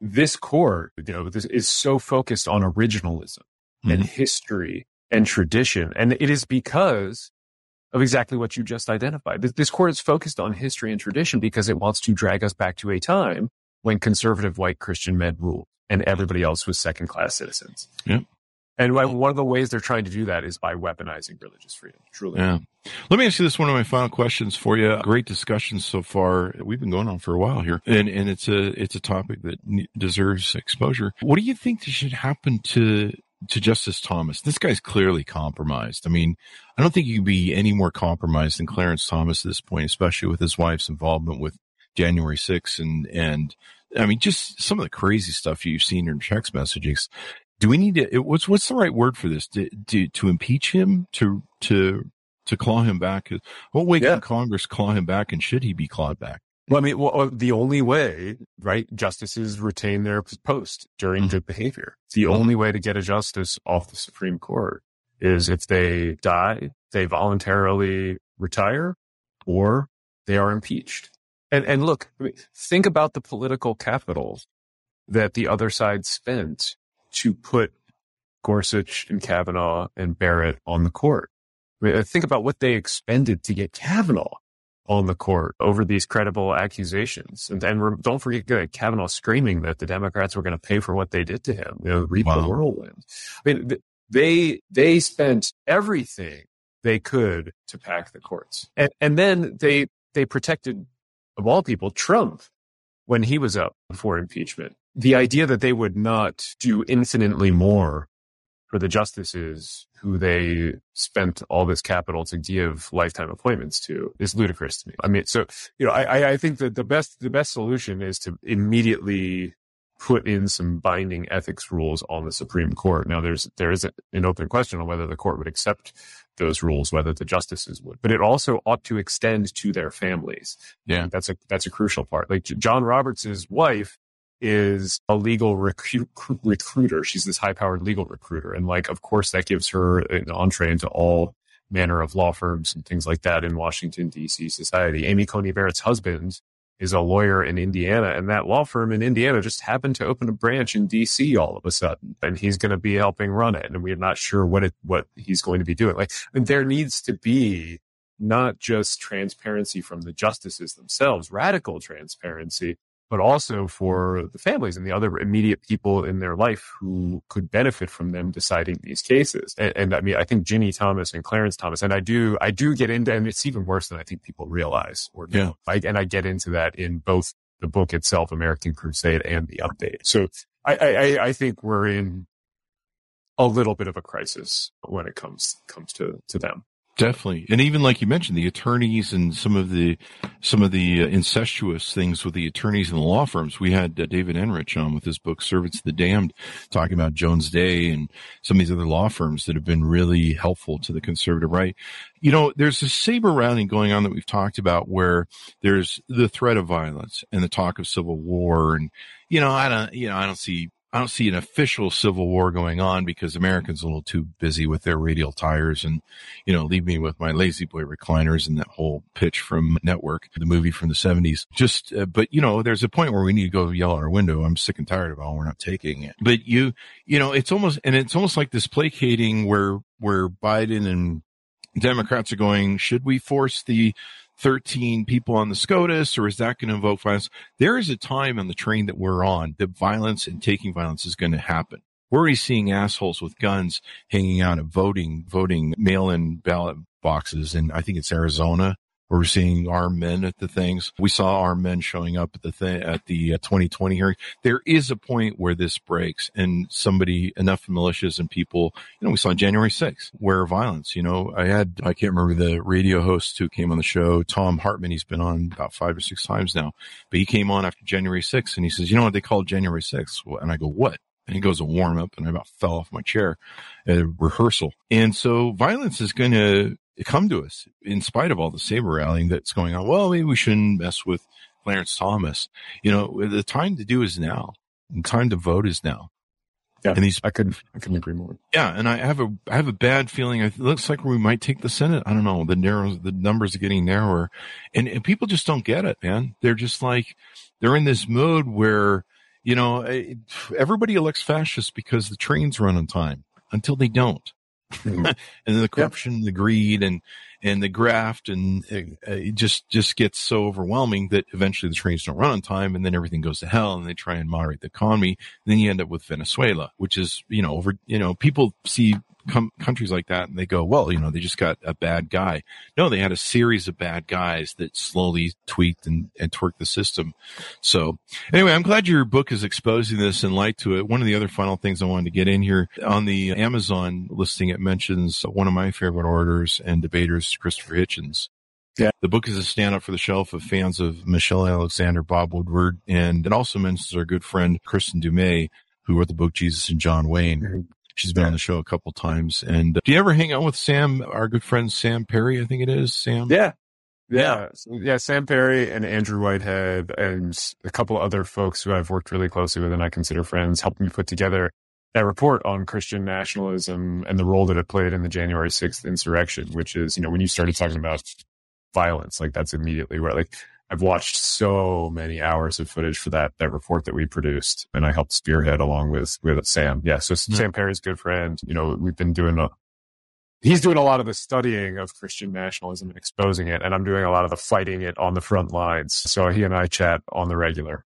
this court, you know, this is so focused on originalism and history and tradition. And it is because of exactly what you just identified. This, this court is focused on history and tradition because it wants to drag us back to a time when conservative white Christian men ruled and everybody else was second class citizens. Yep. And one of the ways they're trying to do that is by weaponizing religious freedom. Truly. Yeah. Let me ask you this one of my final questions for you. Great discussion so far. We've been going on for a while here, and and it's a it's a topic that deserves exposure. What do you think should happen to to Justice Thomas? This guy's clearly compromised. I mean, I don't think you can be any more compromised than Clarence Thomas at this point, especially with his wife's involvement with January 6th and and I mean, just some of the crazy stuff you've seen in text messages do we need to what's what's the right word for this to to, to impeach him to to to claw him back what way yeah. can congress claw him back and should he be clawed back well, I mean, well, the only way, right? Justices retain their post during mm-hmm. good behavior. The mm-hmm. only way to get a justice off the Supreme Court is if they die, they voluntarily retire, or they are impeached. And and look, I mean, think about the political capital that the other side spent to put Gorsuch and Kavanaugh and Barrett on the court. I mean, think about what they expended to get Kavanaugh on the court over these credible accusations. And, and don't forget that Kavanaugh screaming that the Democrats were going to pay for what they did to him, you know, reap wow. the whirlwind. I mean, they, they spent everything they could to pack the courts. And, and then they, they protected, of all people, Trump when he was up for impeachment the idea that they would not do infinitely more for the justices who they spent all this capital to give lifetime appointments to is ludicrous to me. I mean, so, you know, I, I think that the best, the best solution is to immediately put in some binding ethics rules on the Supreme Court. Now there's, there is an open question on whether the court would accept those rules, whether the justices would, but it also ought to extend to their families. Yeah. That's a, that's a crucial part. Like John Roberts's wife is a legal recruiter. She's this high powered legal recruiter. And like, of course, that gives her an entree into all manner of law firms and things like that in Washington, DC society. Amy Coney Barrett's husband is a lawyer in Indiana and that law firm in Indiana just happened to open a branch in DC all of a sudden and he's going to be helping run it. And we're not sure what it, what he's going to be doing. Like I mean, there needs to be not just transparency from the justices themselves, radical transparency, but also for the families and the other immediate people in their life who could benefit from them deciding these cases. And, and I mean, I think Ginni Thomas and Clarence Thomas, and I do, I do get into, and it's even worse than I think people realize or know. Yeah. I, and I get into that in both the book itself, American Crusade, and the update. So I, I, I think we're in a little bit of a crisis when it comes comes to to them. Definitely, and even like you mentioned, the attorneys and some of the some of the uh, incestuous things with the attorneys and the law firms. We had uh, David Enrich on with his book "Servants of the Damned," talking about Jones Day and some of these other law firms that have been really helpful to the conservative right. You know, there's a saber rattling going on that we've talked about, where there's the threat of violence and the talk of civil war, and you know, I don't, you know, I don't see I don't see an official civil war going on because Americans are a little too busy with their radial tires and, you know, leave me with my lazy boy recliners and that whole pitch from Network, the movie from the seventies. Just, uh, but you know, there's a point where we need to go yell out our window. I'm sick and tired of all we're not taking it. But you, you know, it's almost, and it's almost like this placating where, where Biden and Democrats are going, should we force the 13 people on the SCOTUS or is that going to invoke violence? There is a time on the train that we're on that violence and taking violence is going to happen. We're already seeing assholes with guns hanging out at voting, voting mail-in ballot boxes. And I think it's Arizona we're seeing armed men at the things. We saw armed men showing up at the thing at the uh, 2020 hearing. There is a point where this breaks and somebody, enough militias and people, you know, we saw January 6th where violence, you know, I had, I can't remember the radio host who came on the show, Thom Hartmann. He's been on about five or six times now, but he came on after January 6th and he says, you know what they call January 6th? And I go, what? and he goes a warm up and I about fell off my chair at a rehearsal. And so violence is going to come to us in spite of all the saber rallying that's going on. Well, maybe we shouldn't mess with Clarence Thomas. You know, the time to do is now. The time to vote is now. Yeah, and these, I could, I couldn't agree more. Yeah, and I have a, I have a bad feeling. It looks like we might take the Senate. I don't know. The narrows, the numbers are getting narrower, and, and people just don't get it, man. They're just like, they're in this mode where, you know, eh, everybody elects fascists because the trains run on time until they don't mm-hmm. and then the corruption, yep. the greed, and and the graft, and it, uh, it, just just gets so overwhelming that eventually the trains don't run on time, and then everything goes to hell, and they try and moderate the economy. And then you end up with Venezuela, which is you know over you know people see com- countries like that and they go, well, you know, they just got a bad guy. No, they had a series of bad guys that slowly tweaked and, and twerked the system. So anyway, I'm glad your book is exposing this and light to it. One of the other final things I wanted to get in here on the Amazon listing, it mentions one of my favorite orators and debaters, Christopher Hitchens. Yeah. The book is a stand up for the shelf of fans of Michelle Alexander, Bob Woodward, and it also mentions our good friend Kristin Du Mez, who wrote the book Jesus and John Wayne. Mm-hmm. She's been on the show a couple times. And uh, do you ever hang out with Sam, our good friend Sam Perry? I think it is Sam. Yeah. Yeah. Yeah. yeah Sam Perry and Andrew Whitehead and a couple other folks who I've worked really closely with and I consider friends helped me put together that report on Christian nationalism and the role that it played in the January 6th insurrection, which is, you know, when you started talking about violence, like that's immediately where like I've watched so many hours of footage for that that report that we produced, and I helped spearhead along with with Sam. Yeah, so yeah. Sam Perry's good friend. You know, we've been doing a. He's doing a lot of the studying of Christian nationalism and exposing it, and I'm doing a lot of the fighting it on the front lines. So he and I chat on the regular.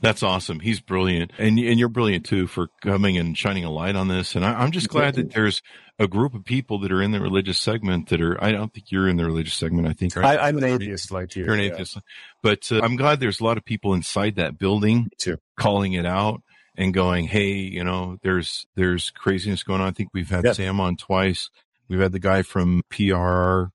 That's awesome. He's brilliant, and and you're brilliant too for coming and shining a light on this. And I, am just glad that there's a group of people that are in the religious segment that are. I don't think you're in the religious segment. I think right? I, am an atheist like you. You're an atheist, yeah. but uh, I'm glad there's a lot of people inside that building too, calling it out and going, "Hey, you know, there's there's craziness going on." I think we've had. Sam on twice. We've had the guy from PR, Robert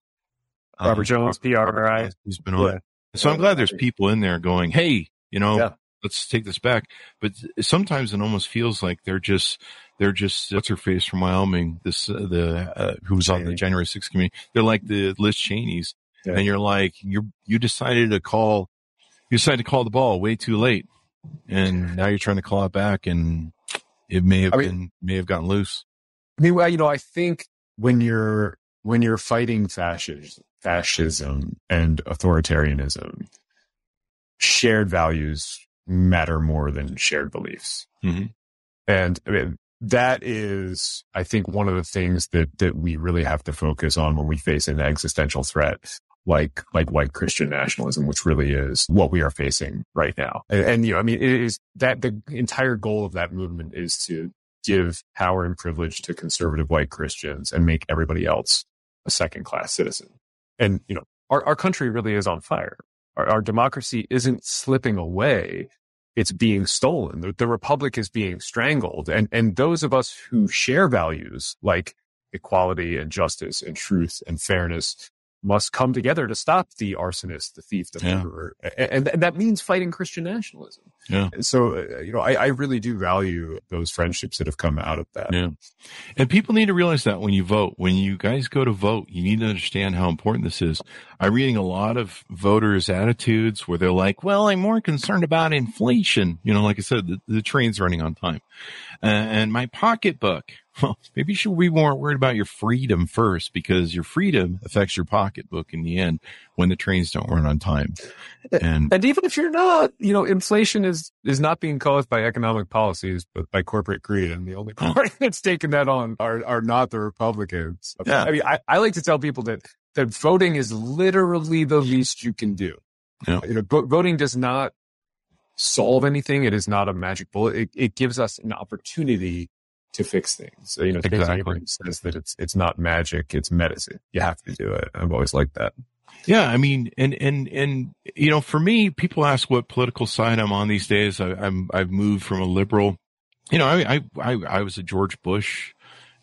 um, Jones, PRRI, who's been on. Yeah. So I'm glad there's people in there going, "Hey, you know, let's take this back. But sometimes it almost feels like they're just they're just what's her face from Wyoming, this uh, the uh, who was on the January 6th committee. They're like the Liz Cheney's, yeah. and you're like you you decided to call you decided to call the ball way too late, and now you're trying to call it back, and it may have I been may have gotten loose. I mean, well, you know, I think when you're when you're fighting fascism, fascism and authoritarianism, shared values matter more than shared beliefs. Mm-hmm. And I mean, that is, I think, one of the things that, that we really have to focus on when we face an existential threat like, like white Christian nationalism, which really is what we are facing right now. And, and, you know, I mean, it is that the entire goal of that movement is to give power and privilege to conservative white Christians and make everybody else a second class citizen. And, you know, our, our country really is on fire. Our, our democracy isn't slipping away. It's being stolen. The, the republic is being strangled. And, and those of us who share values like equality and justice and truth and fairness must come together to stop the arsonist, the thief, the yeah. murderer. And, and, that means fighting Christian nationalism. Yeah. So, uh, you know, I, I, really do value those friendships that have come out of that. Yeah. And people need to realize that when you vote, when you guys go to vote, you need to understand how important this is. I'm reading a lot of voters' attitudes where they're like, well, I'm more concerned about inflation. You know, like I said, the, the train's running on time uh, and my pocketbook well, maybe you should be more worried about your freedom first because your freedom affects your pocketbook in the end when the trains don't run on time. And, and even if you're not, you know, inflation is, is not being caused by economic policies, but by corporate greed. And the only party that's taken that on are, are not the Republicans. Yeah. I mean, I, I like to tell people that, that voting is literally the least you can do. Yeah. You know, voting does not solve anything. It is not a magic bullet. It, it gives us an opportunity to fix things. So, you know, exactly. says that it's it's not magic, it's medicine. You have to do it. I've always liked that. Yeah, I mean, and and and you know, for me, people ask what political side I'm on these days. I, I'm I've moved from a liberal. You know, I I I, I was a George Bush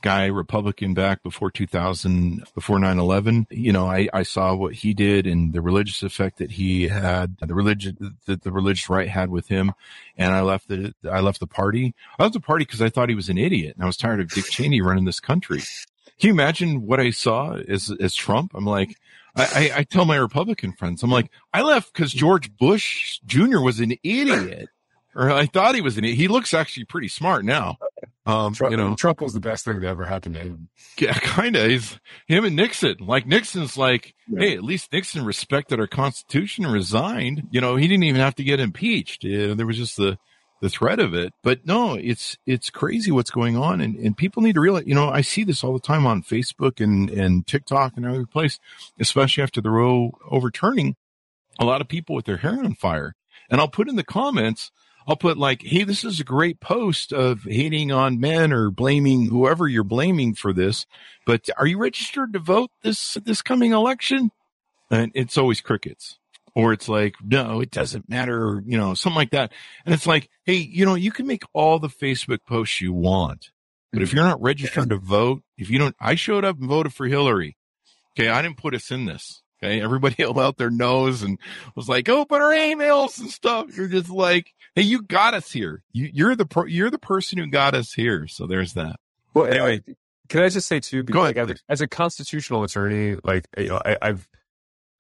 guy, Republican back before 2000, before 9-11. You know, I, I saw what he did and the religious effect that he had, the religion, that the religious right had with him. And I left the, I left the party. I left the party because I thought he was an idiot and I was tired of Dick Cheney running this country. Can you imagine what I saw as, as Trump? I'm like, I, I, I tell my Republican friends, I'm like, I left because George Bush Jr. was an idiot or I thought he was an. He looks actually pretty smart now. Um, Trump, you know, Trump was the best thing that ever happened to him. Yeah, kind of. He's him and Nixon. Like Nixon's like, yeah. hey, at least Nixon respected our Constitution and resigned. You know, he didn't even have to get impeached. Yeah, there was just the the threat of it. But no, it's it's crazy what's going on, and, and people need to realize. You know, I see this all the time on Facebook and and TikTok and every place, especially after the Roe overturning. A lot of people with their hair on fire, and I'll put in the comments. I'll put like, "Hey, this is a great post of hating on men or blaming whoever you're blaming for this, but are you registered to vote this this coming election?" And it's always crickets or it's like, no, it doesn't matter, or, you know, something like that. And it's like, hey, you know, you can make all the Facebook posts you want, but if you're not registered to vote, if you don't, I showed up and voted for Hillary. Okay. I didn't put us in this. Okay. Everybody held out there knows and was like, open our emails and stuff. You're just like, hey, you got us here. You, you're the, pro, you're the person who got us here. So there's that. Well, Anyway. anyway, can I just say too? Go ahead. as, as a constitutional attorney, like you know, I, I've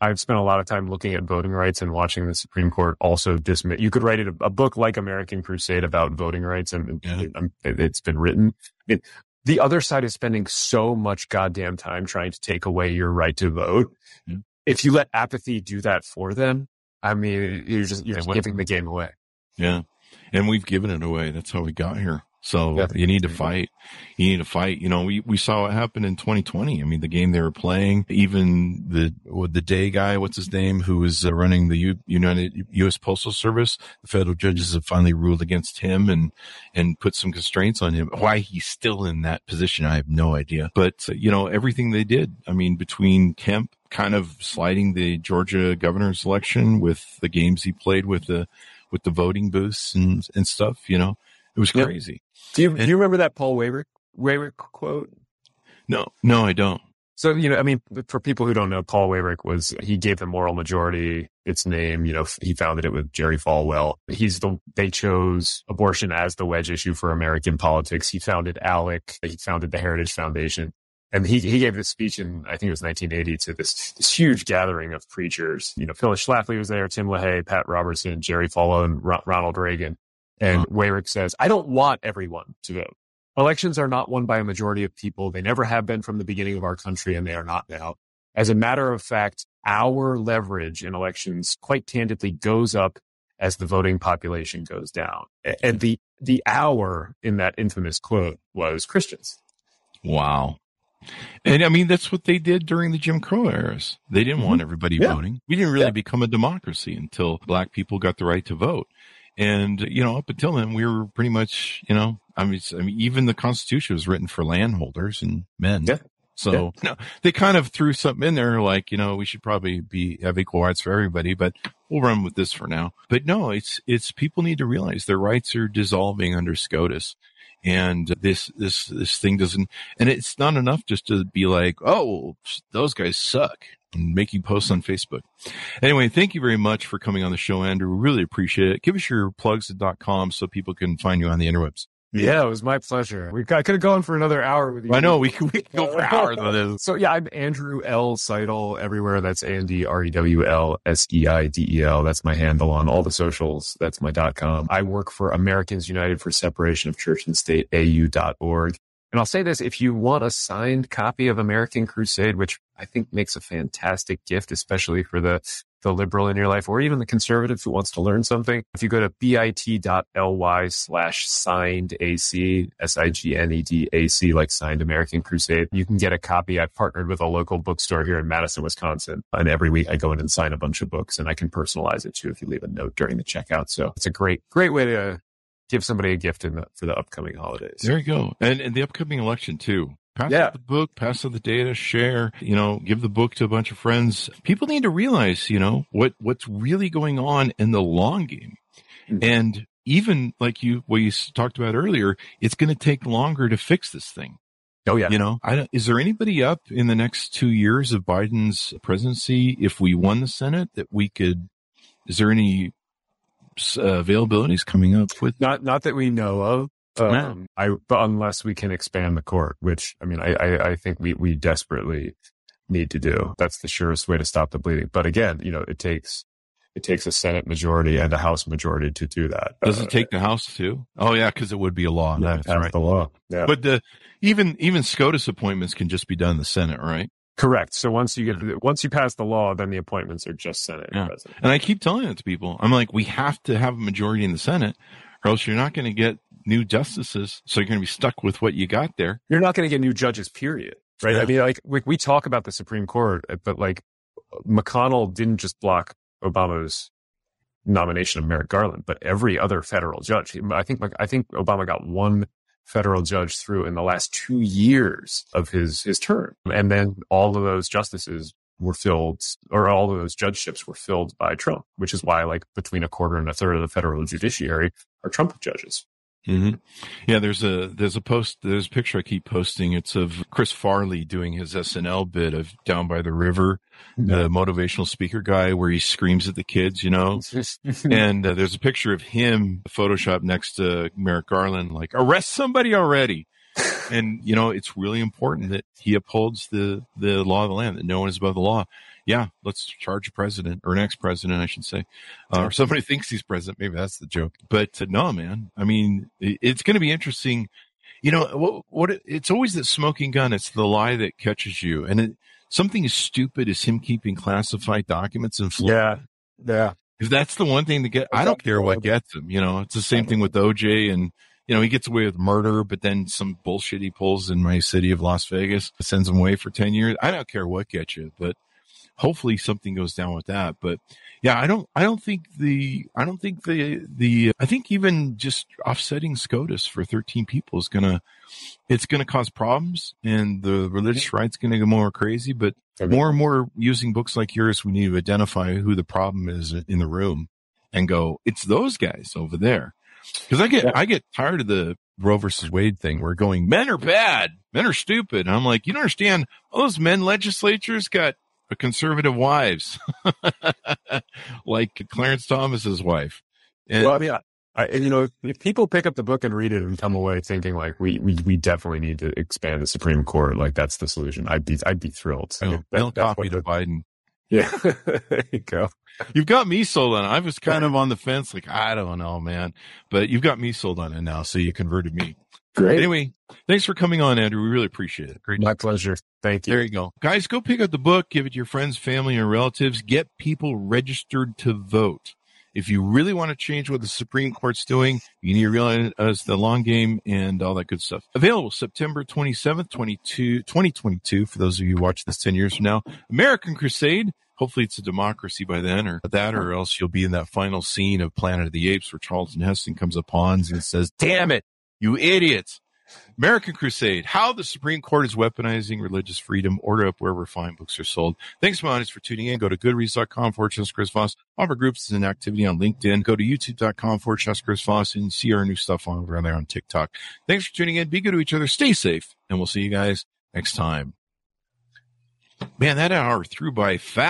I've spent a lot of time looking at voting rights and watching the Supreme Court also dismiss. You could write it, a, a book like American Crusade about voting rights, and Yeah. it, it, it's been written. It, the other side is spending so much goddamn time trying to take away your right to vote. Yeah. If you let apathy do that for them, I mean, you're just you're just giving the game away. Yeah. And we've given it away. That's how we got here. So you need to fight. You need to fight. You know, we, we saw what happened in 2020. I mean, the game they were playing, even the, the day guy, what's his name, who was uh, running the U, United U.S. Postal Service, the federal judges have finally ruled against him and, and put some constraints on him. Why he's still in that position, I have no idea. But, uh, you know, everything they did, I mean, between Kemp kind of sliding the Georgia governor's election with the games he played with the, with the voting booths and, and stuff, you know, it was Yep. crazy. Do you And- do you remember that Paul Weyrich Weyrich quote? No, no, I don't. So, you know, I mean, for people who don't know, Paul Weyrich was, he gave the moral majority its name. You know, he founded it with Jerry Falwell. He's the, they chose abortion as the wedge issue for American politics. He founded ALEC. He founded the Heritage Foundation. And he, he gave this speech in, I think it was 1980 to this, this huge gathering of preachers. You know, Phyllis Schlafly was there, Tim LaHaye, Pat Robertson, Jerry Falwell, and Ro- Ronald Reagan. And Huh. Weyrich says, I don't want everyone to vote. Elections are not won by a majority of people. They never have been from the beginning of our country, and they are not now. As a matter of fact, our leverage in elections quite candidly goes up as the voting population goes down. And the, the our in that infamous quote was Christians. Wow. And I mean, that's what they did during the Jim Crow eras. They didn't want mm-hmm. everybody Yeah. voting. We didn't really Yeah. become a democracy until black people got the right to vote. And, you know, up until then, we were pretty much, you know, I mean, I mean, even the Constitution was written for landholders and men. Yeah. So no, they kind of threw something in there like, you know, we should probably be, have equal rights for everybody, but we'll run with this for now. But no, it's, it's people need to realize their rights are dissolving under SCOTUS. And this, this, this thing doesn't, and it's not enough just to be like, oh, those guys suck making posts on Facebook. Anyway, thank you very much for coming on the show, Andrew. We really appreciate it. Give us your plugs at .com so people can find you on the interwebs. Yeah, it was my pleasure. We I could have gone for another hour with you. I know we can, we go for hours on this. So yeah, I'm Andrew L. Seidel everywhere. That's A N D R E W L S E I D E L. That's my handle on all the socials. That's my dot com. I work for Americans United for Separation of Church and State, AU.org. And I'll say this, if you want a signed copy of American Crusade, which I think makes a fantastic gift, especially for the, the liberal in your life or even the conservative who wants to learn something, if you go to bit.ly slash signed AC, S-I-G-N-E-D-A-C, like signed American Crusade, you can get a copy. I've partnered with a local bookstore here in Madison, Wisconsin. And every week I go in and sign a bunch of books and I can personalize it too if you leave a note during the checkout. So it's a great, great way to give somebody a gift in the, for the upcoming holidays. There you go. And, and the upcoming election too. Pass Yeah. out the book, pass out the data, share, you know, give the book to a bunch of friends. People need to realize, you know, what, what's really going on in the long game. Mhm. And even like you, what you talked about earlier, it's going to take longer to fix this thing. Oh yeah. You know, I don't, is there anybody up in the next two years of Biden's presidency, if we won the Senate, that we could, is there any uh, availabilities coming up with? Not not that we know of. Um, I but unless we can expand the court, which I mean, I, I I think we we desperately need to do. That's the surest way to stop the bleeding. But again, you know, it takes it takes a Senate majority and a House majority to do that. Does Uh, it take the House too? Oh yeah, because it would be a law. yeah, That's right. the law? Yeah, But the even even SCOTUS appointments can just be done in the Senate, right? Correct. So once you get once you pass the law, then the appointments are just Senate Yeah. and President. And I keep telling it to people. I'm like, we have to have a majority in the Senate, or else you're not going to get new justices. So you're going to be stuck with what you got there. You're not going to get new judges, period. Right. Yeah. I mean, like we, we talk about the Supreme Court, uh, but like McConnell didn't just block Obama's nomination of Merrick Garland, but every other federal judge. I think I think Obama got one federal judge through in the last two years of his his term, and then all of those justices were filled, or all of those judgeships were filled by Trump, which is why like between a quarter and a third of the federal judiciary are Trump judges. Mm-hmm. Yeah, there's a there's a post there's a picture I keep posting. It's of Chris Farley doing his SNL bit of down by the river, the motivational speaker guy where he screams at the kids, you know. and uh, there's a picture of him photoshopped next to Merrick Garland, like arrest somebody already. and you know it's really important that he upholds the the law of the land, that no one is above the law yeah, let's charge a president or an ex-president, I should say, uh, or somebody thinks he's president. Maybe that's the joke. But uh, no, man. I mean, it, it's going to be interesting. You know what? What it, it's always that smoking gun. It's the lie that catches you, and it, something as stupid as him keeping classified documents in Florida. Yeah, yeah. If that's the one thing to get, I don't care what gets him. You know, it's the same thing with OJ and you know, he gets away with murder, but then some bullshit he pulls in my city of Las Vegas sends him away for 10 years. I don't care what gets you, but hopefully something goes down with that. But yeah, I don't, I don't think the, I don't think the, the, I think even just offsetting SCOTUS for 13 people is going to, it's going to cause problems and the religious right's going to go more crazy. But more and more using books like yours, we need to identify who the problem is in the room and go, it's those guys over there. Cause I get, yeah. I get tired of the Roe versus Wade thing. We're going, men are bad. Men are stupid. And I'm like, you don't understand. All those men legislatures got conservative wives, like Clarence Thomas's wife. And, well, I mean, I, you know, if people pick up the book and read it and come away thinking like we we, we definitely need to expand the Supreme Court, like that's the solution, I'd be I'd be thrilled. I'll, that, copy to Biden. Yeah, there you go. You've got me sold on it. I was kind of on the fence, like I don't know, man, but you've got me sold on it now. So you converted me. Great. Anyway, thanks for coming on, Andrew. We really appreciate it. Great. My pleasure. Thank you. There you go. Guys, go pick up the book, give it to your friends, family, and relatives. Get people registered to vote. If you really want to change what the Supreme Court's doing, you need to realize the long game and all that good stuff. Available September 27th, 22, 2022, for those of you who watch this 10 years from now. American Crusade. Hopefully it's a democracy by then or that, or else you'll be in that final scene of Planet of the Apes where Charlton Heston comes upon and says, damn it, you idiots. American Crusade, how the Supreme Court is weaponizing religious freedom. Order up wherever fine books are sold. Thanks, my audience, for tuning in. Go to goodreads.com forward slash Chris. All our groups and activity on LinkedIn. Go to youtube.com slash Chris Voss and see our new stuff on over there on TikTok. Thanks for tuning in. Be good to each other. Stay safe. And we'll see you guys next time. Man, that hour threw by fast.